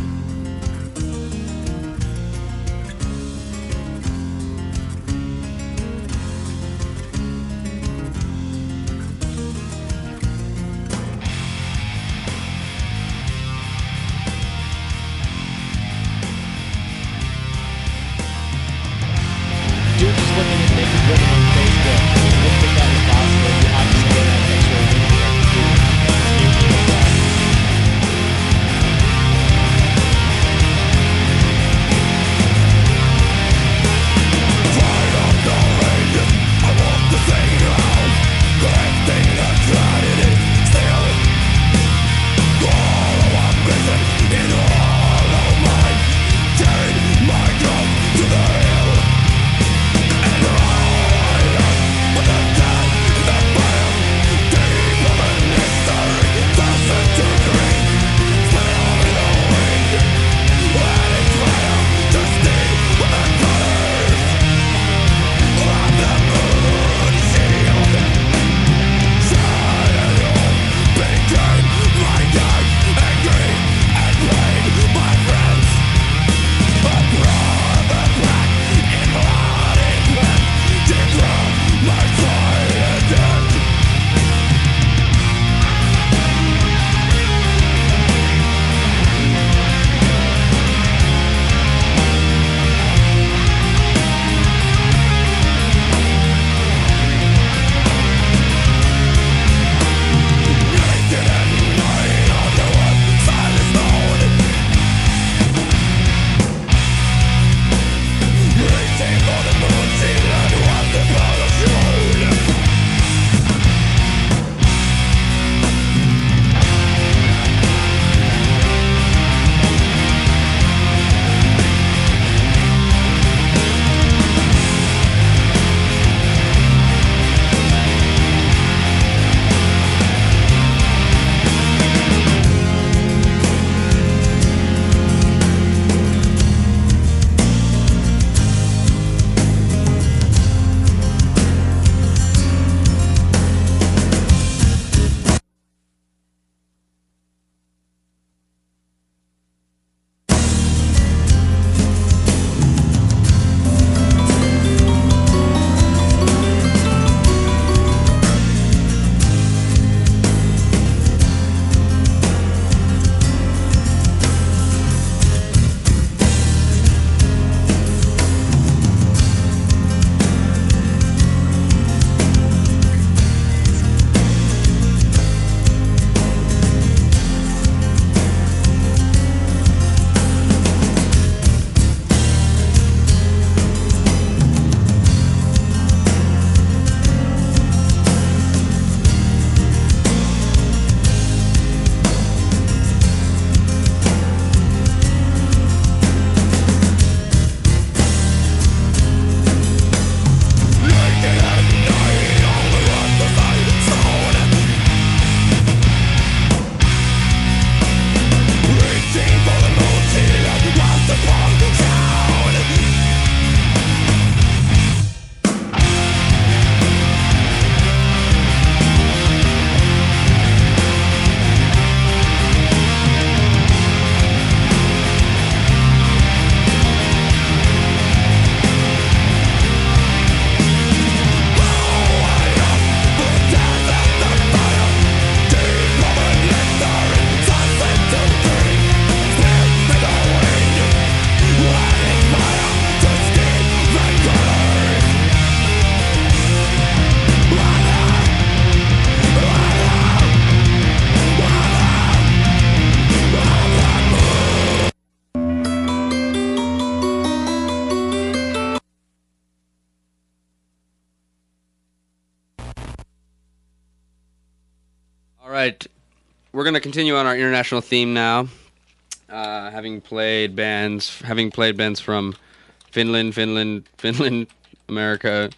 We're gonna continue on our international theme now. Uh, having played bands, having played bands from Finland, Finland, Finland, America,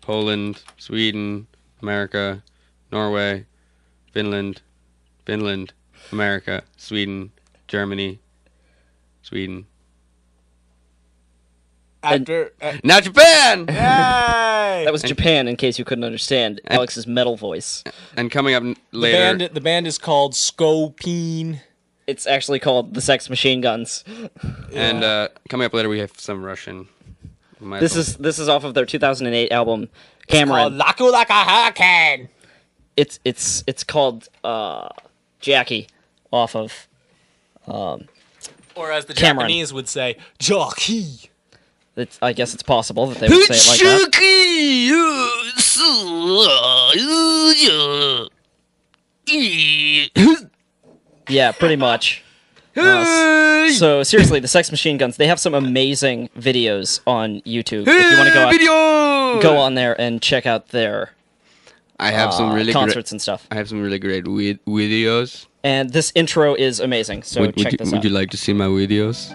Poland, Sweden, America, Norway, Finland, Finland, America, Sweden, Germany, Sweden. After. Uh, Now Japan! yay! That was Japan, in case you couldn't understand Alex's metal voice. And coming up n- the later, band. The band is called Skopine. It's actually called the Sex Machine Guns. and uh, coming up later, we have some Russian. My This fault. is this is off of their 2008 album Called Cameron. Laku like a hurricane. It's it's it's called uh, Jackie, off of Or as the Cameron. Japanese would say, Jockey. It's, I guess it's possible that they would say it like that. Yeah, pretty much. Uh, so seriously, the Sex Machine Guns, they have some amazing videos on YouTube. If you want to go out, Video! go on there and check out their I have some uh, really concerts great. and stuff. I have some really great vid- videos. And this intro is amazing. So would, would you, this would you like to see my videos?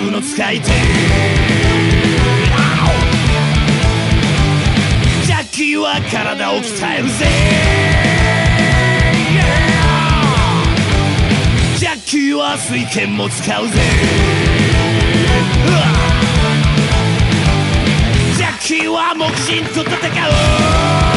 使い手ジャッキーは体を鍛えるぜジャッキーは水剣も使うぜジャッキーは木人と戦う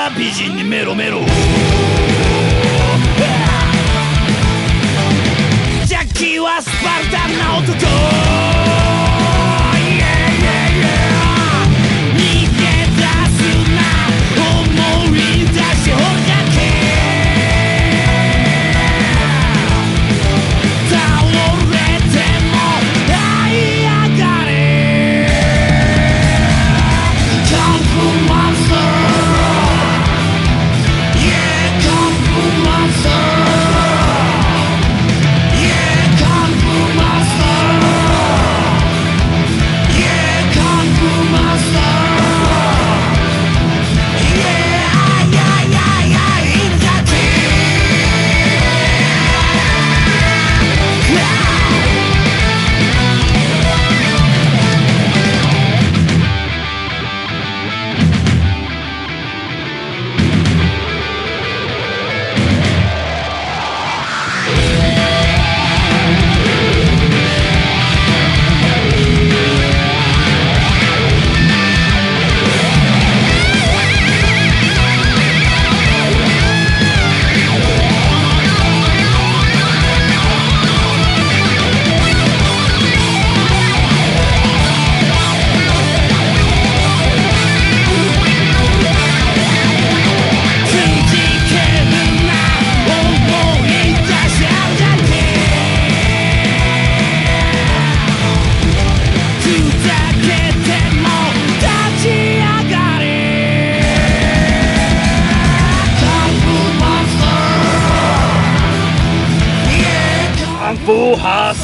は美人にメロメロ。ジャッキーはスパルタンな男。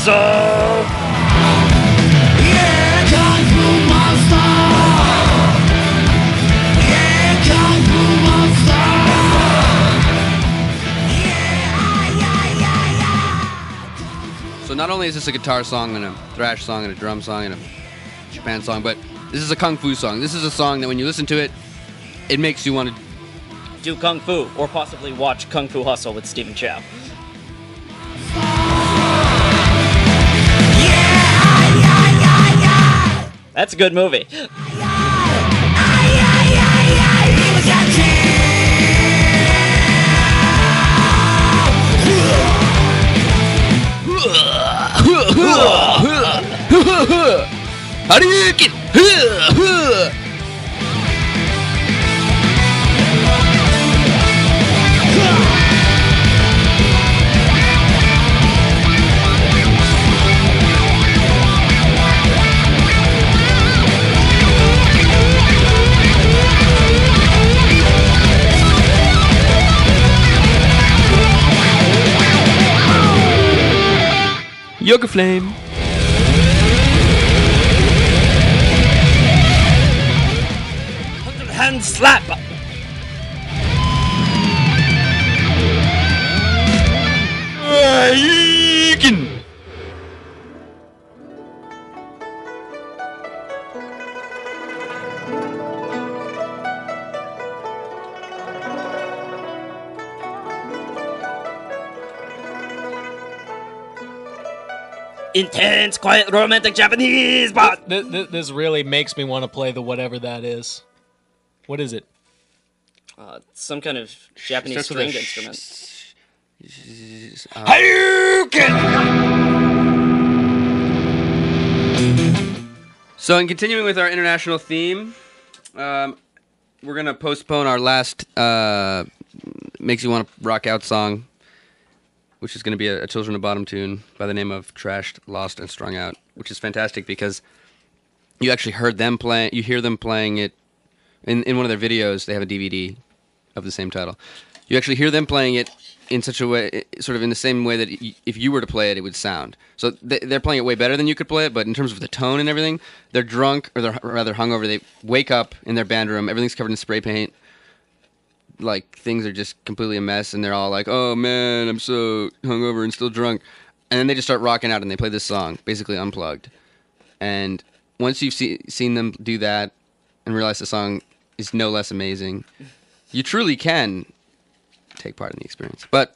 Monster! Monster! So not only is this a guitar song and a thrash song and a drum song and a Japan song, but this is a kung fu song. This is a song that when you listen to it, it makes you want to do kung fu or possibly watch Kung Fu Hustle with Stephen Chow. That's a good movie. Yoga Flame. Hand slap! Hadouken! Intense, quiet, romantic Japanese but Th- th- this really makes me want to play the whatever that is. What is it? Uh, some kind of Japanese Starts with a stringed sh- instrument. So, in continuing with our international theme, um, we're gonna postpone our last uh, "Makes You Want to Rock Out" song, which is gonna be a, a Children of Bodom tune by the name of "Trashed, Lost, and Strung Out," which is fantastic because you actually heard them play. You hear them playing it in in one of their videos. They have a DVD of the same title. You actually hear them playing it in such a way, sort of in the same way that if you were to play it, it would sound. So they- they're playing it way better than you could play it. But in terms of the tone and everything, they're drunk or they're rather hungover. They wake up in their band room, everything's covered in spray paint. Like things are just completely a mess, and they're all like, "Oh man, I'm so hungover and still drunk," and then they just start rocking out and they play this song, basically unplugged. And once you've see, seen them do that and realize the song is no less amazing, you truly can take part in the experience. But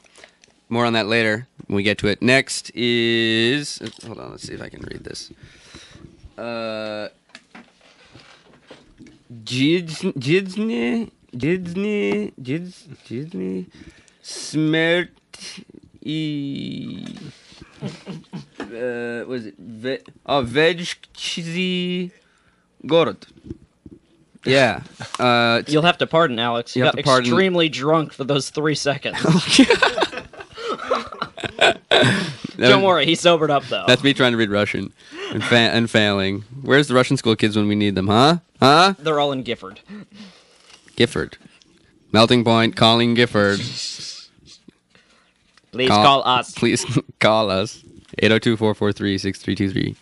more on that later when we get to it. Next is hold on, let's see if I can read this. Uh, Jids- Jidsny, Jidsny, Jids, Smert, e, uh, was it ve- oh Vegchzi Gorod. Yeah. Uh, You'll have to pardon Alex. You You have got to pardon- extremely drunk for those three seconds. Don't worry, he sobered up though. That's me trying to read Russian and, fa- and failing. Where's the Russian school kids when we need them, huh? Huh? They're all in Gifford. Gifford. Melting Point, calling Gifford. Please Call- call us. Please call us. 802 443 6323.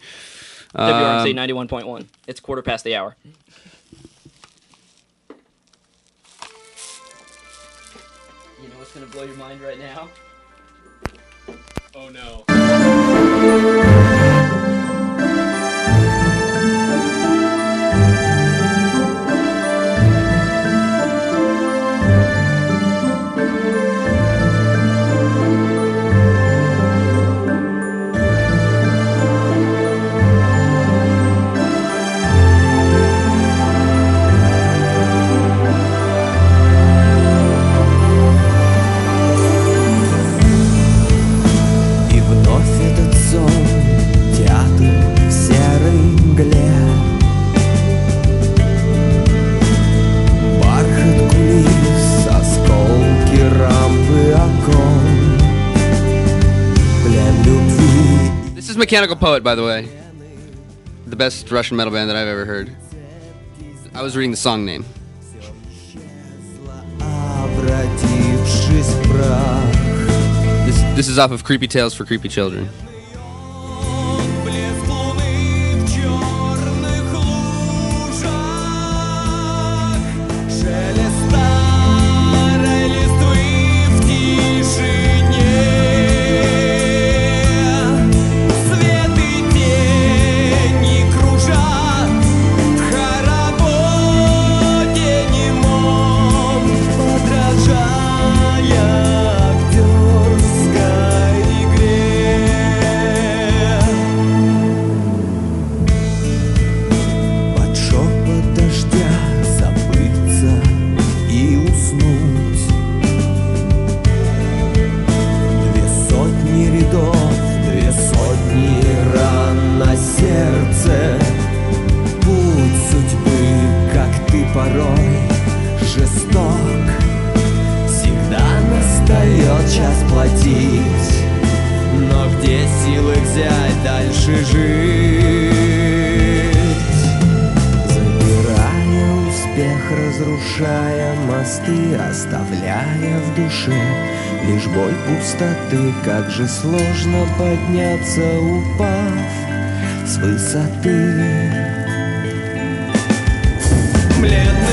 WRMC Um, ninety one point one. It's quarter past the hour. You know what's gonna blow your mind right now? Oh no. Mechanical Poet, by the way. The best Russian metal band that I've ever heard. I was reading the song name. This, this is off of Creepy Tales for Creepy Children. Мосты, оставляя в душе лишь боль пустоты. Как же сложно подняться, упав с высоты. Бледный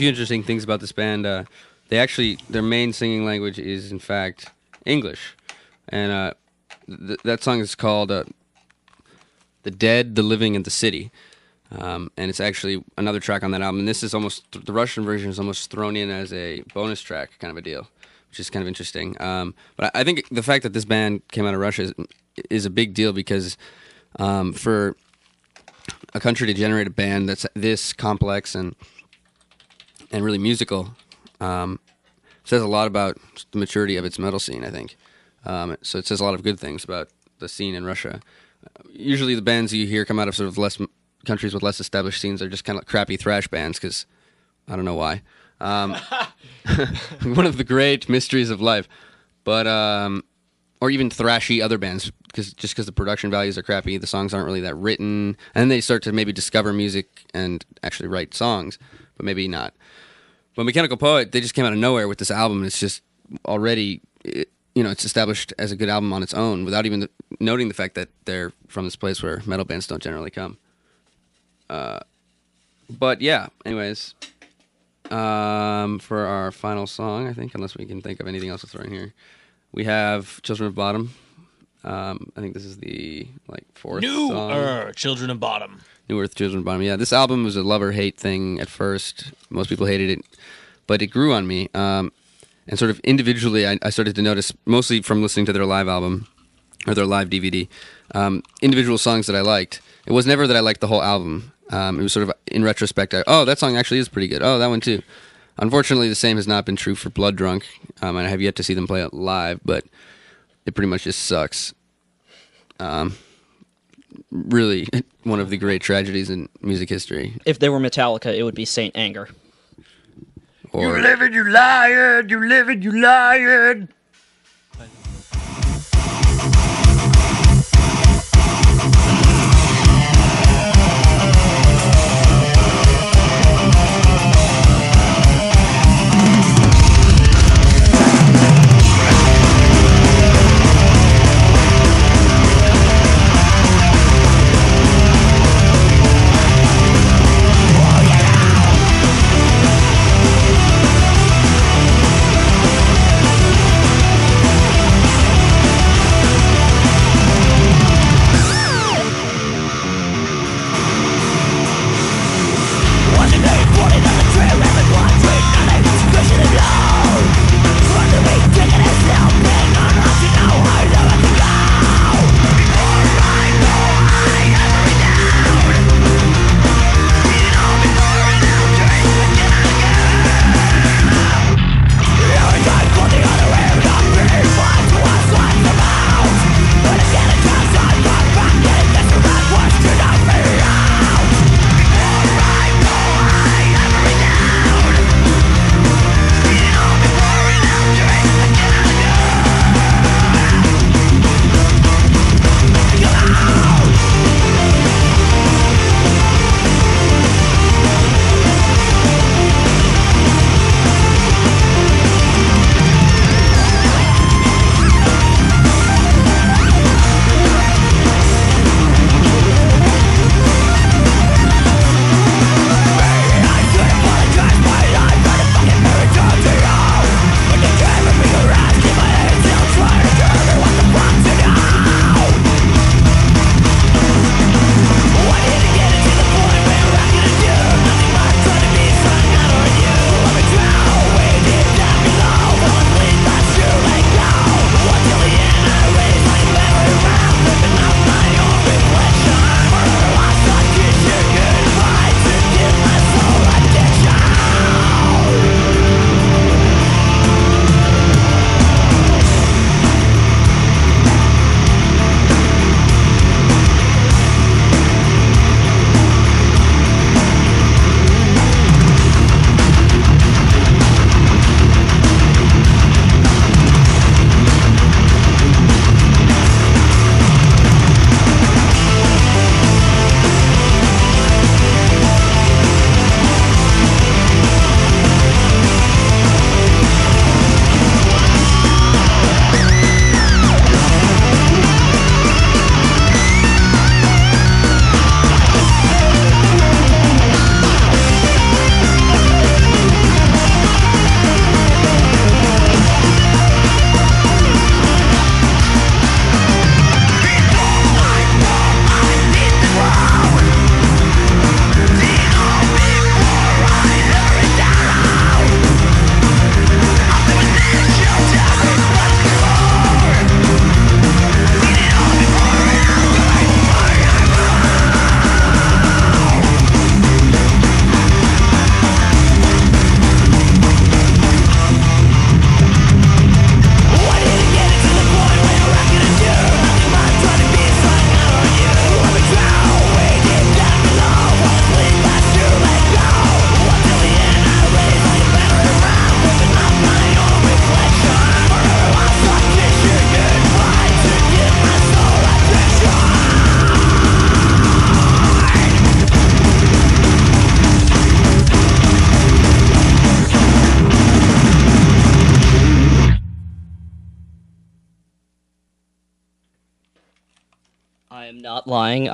few interesting things about this band. Uh, they actually their main singing language is in fact English, and uh, th- that song is called uh, "The Dead, the Living, and the City," um, and it's actually another track on that album. And this is almost the Russian version is almost thrown in as a bonus track, kind of a deal, which is kind of interesting. Um, but I I think the fact that this band came out of Russia is, is a big deal because um, for a country to generate a band that's this complex and and really musical um, says a lot about the maturity of its metal scene. I think um, so. It says a lot of good things about the scene in Russia. Usually, the bands you hear come out of sort of less countries with less established scenes are just kind of crappy thrash bands because I don't know why. Um, one of the great mysteries of life, but um, or even thrashy other bands because just because the production values are crappy, the songs aren't really that written, and then they start to maybe discover music and actually write songs, but maybe not. But Mechanical Poet, they just came out of nowhere with this album. It's just already, it, you know, it's established as a good album on its own without even noting the fact that they're from this place where metal bands don't generally come. Uh, but yeah, anyways, um, for our final song, I think, unless we can think of anything else to throw in here, we have Children of Bodom. Um, I think this is the like fourth New song. Children of Bodom. New Earth, Children Bodom. Yeah, this album was a love or hate thing at first. Most people hated it, but it grew on me. Um, and sort of individually, I, I started to notice, mostly from listening to their live album or their live DVD, um, individual songs that I liked. It was never that I liked the whole album. Um, it was sort of in retrospect, I, oh, that song actually is pretty good. Oh, that one too. Unfortunately, the same has not been true for Blooddrunk, um, and I have yet to see them play it live, but it pretty much just sucks. Um, really, one of the great tragedies in music history. If they were Metallica, it would be Saint Anger. Or living, you liar! You living, you liar!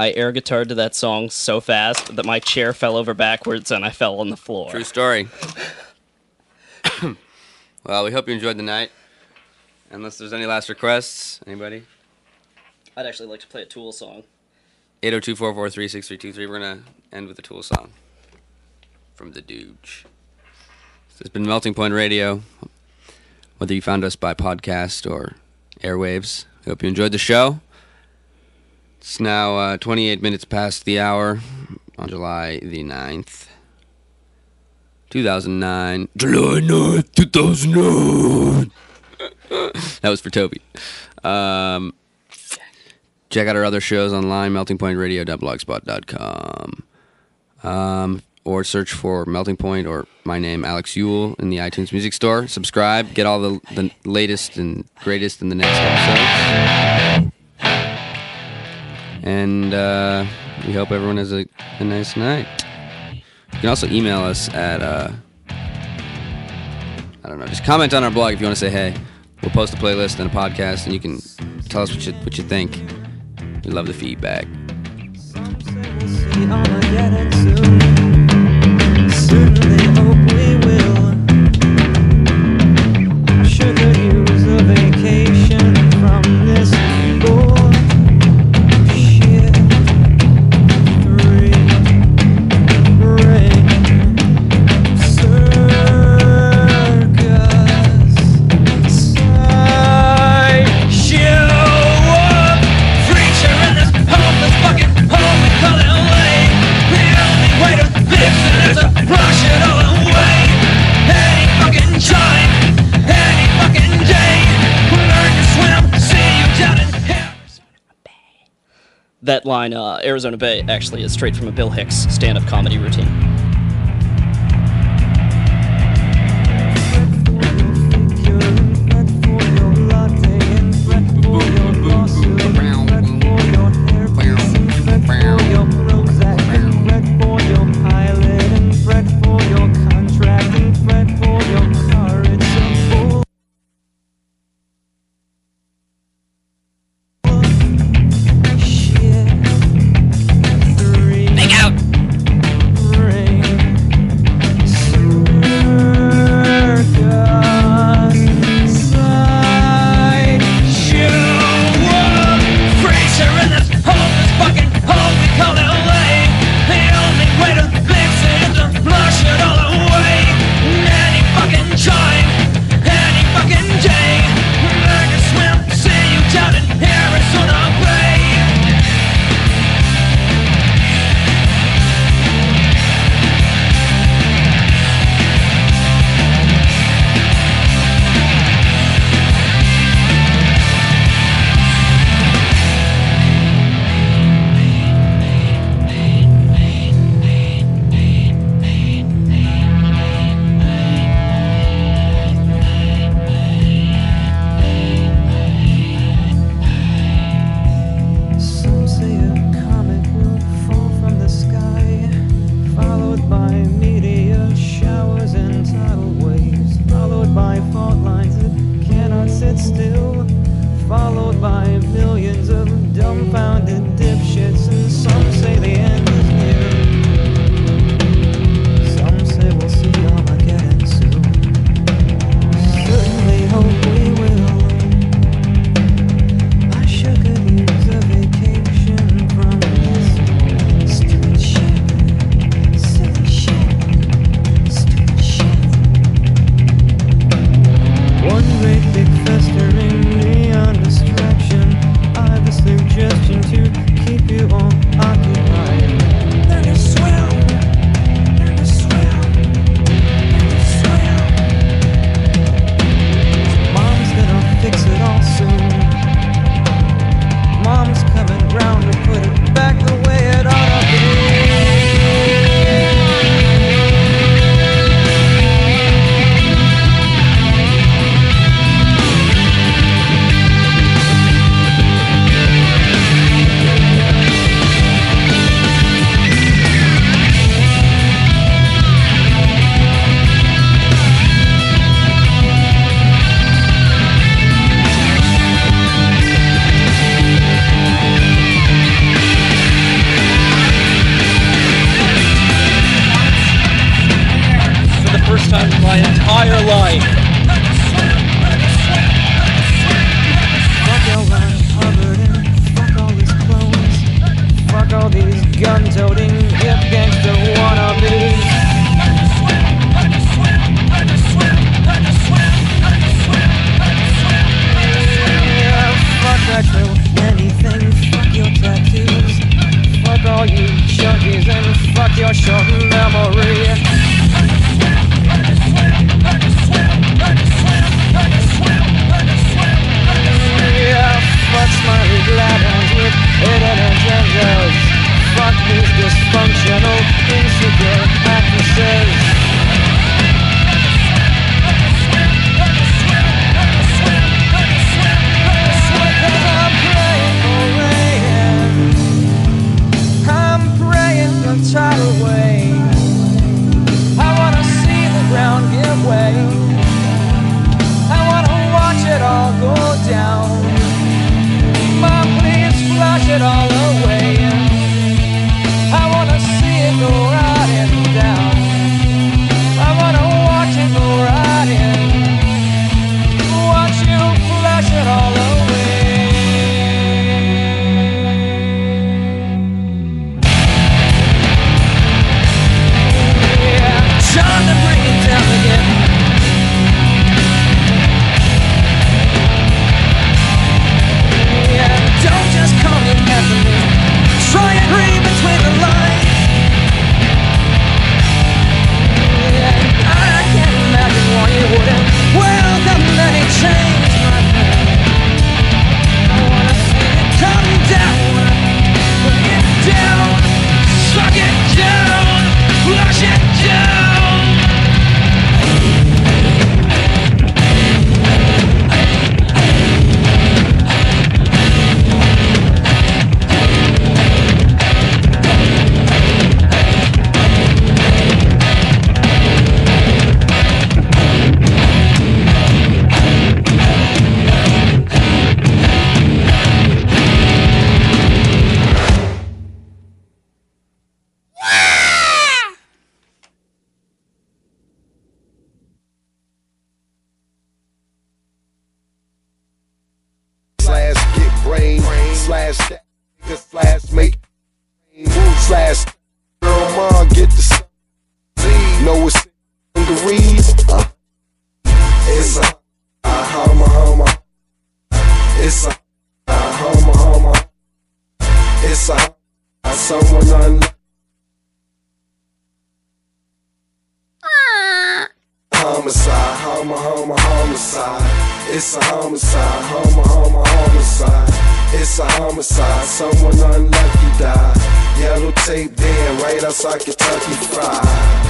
I air guitared to that song so fast that my chair fell over backwards and I fell on the floor. True story. well, we hope you enjoyed the night. Unless there's any last requests, anybody? I'd actually like to play a Tool song. 802-443-6323. We're gonna end with a Tool song from the Dooge. This has been Melting Point Radio. Whether you found us by podcast or airwaves, we hope you enjoyed the show. It's now uh, 28 minutes past the hour on July the 9th, 2009. July 9th, 2009. that was for Toby. Um, check out our other shows online, meltingpointradio.blogspot.com. Um, or search for Melting Point or my name, Alex Yule, in the iTunes Music Store. Subscribe, get all the, the latest and greatest in the next episode. And uh, we hope everyone has a, a nice night. You can also email us at, uh, I don't know, just comment on our blog if you want to say hey. We'll post a playlist and a podcast, and you can tell us what you, what you think. We love the feedback. Line, uh, Arizona Bay, actually is straight from a Bill Hicks stand up comedy routine.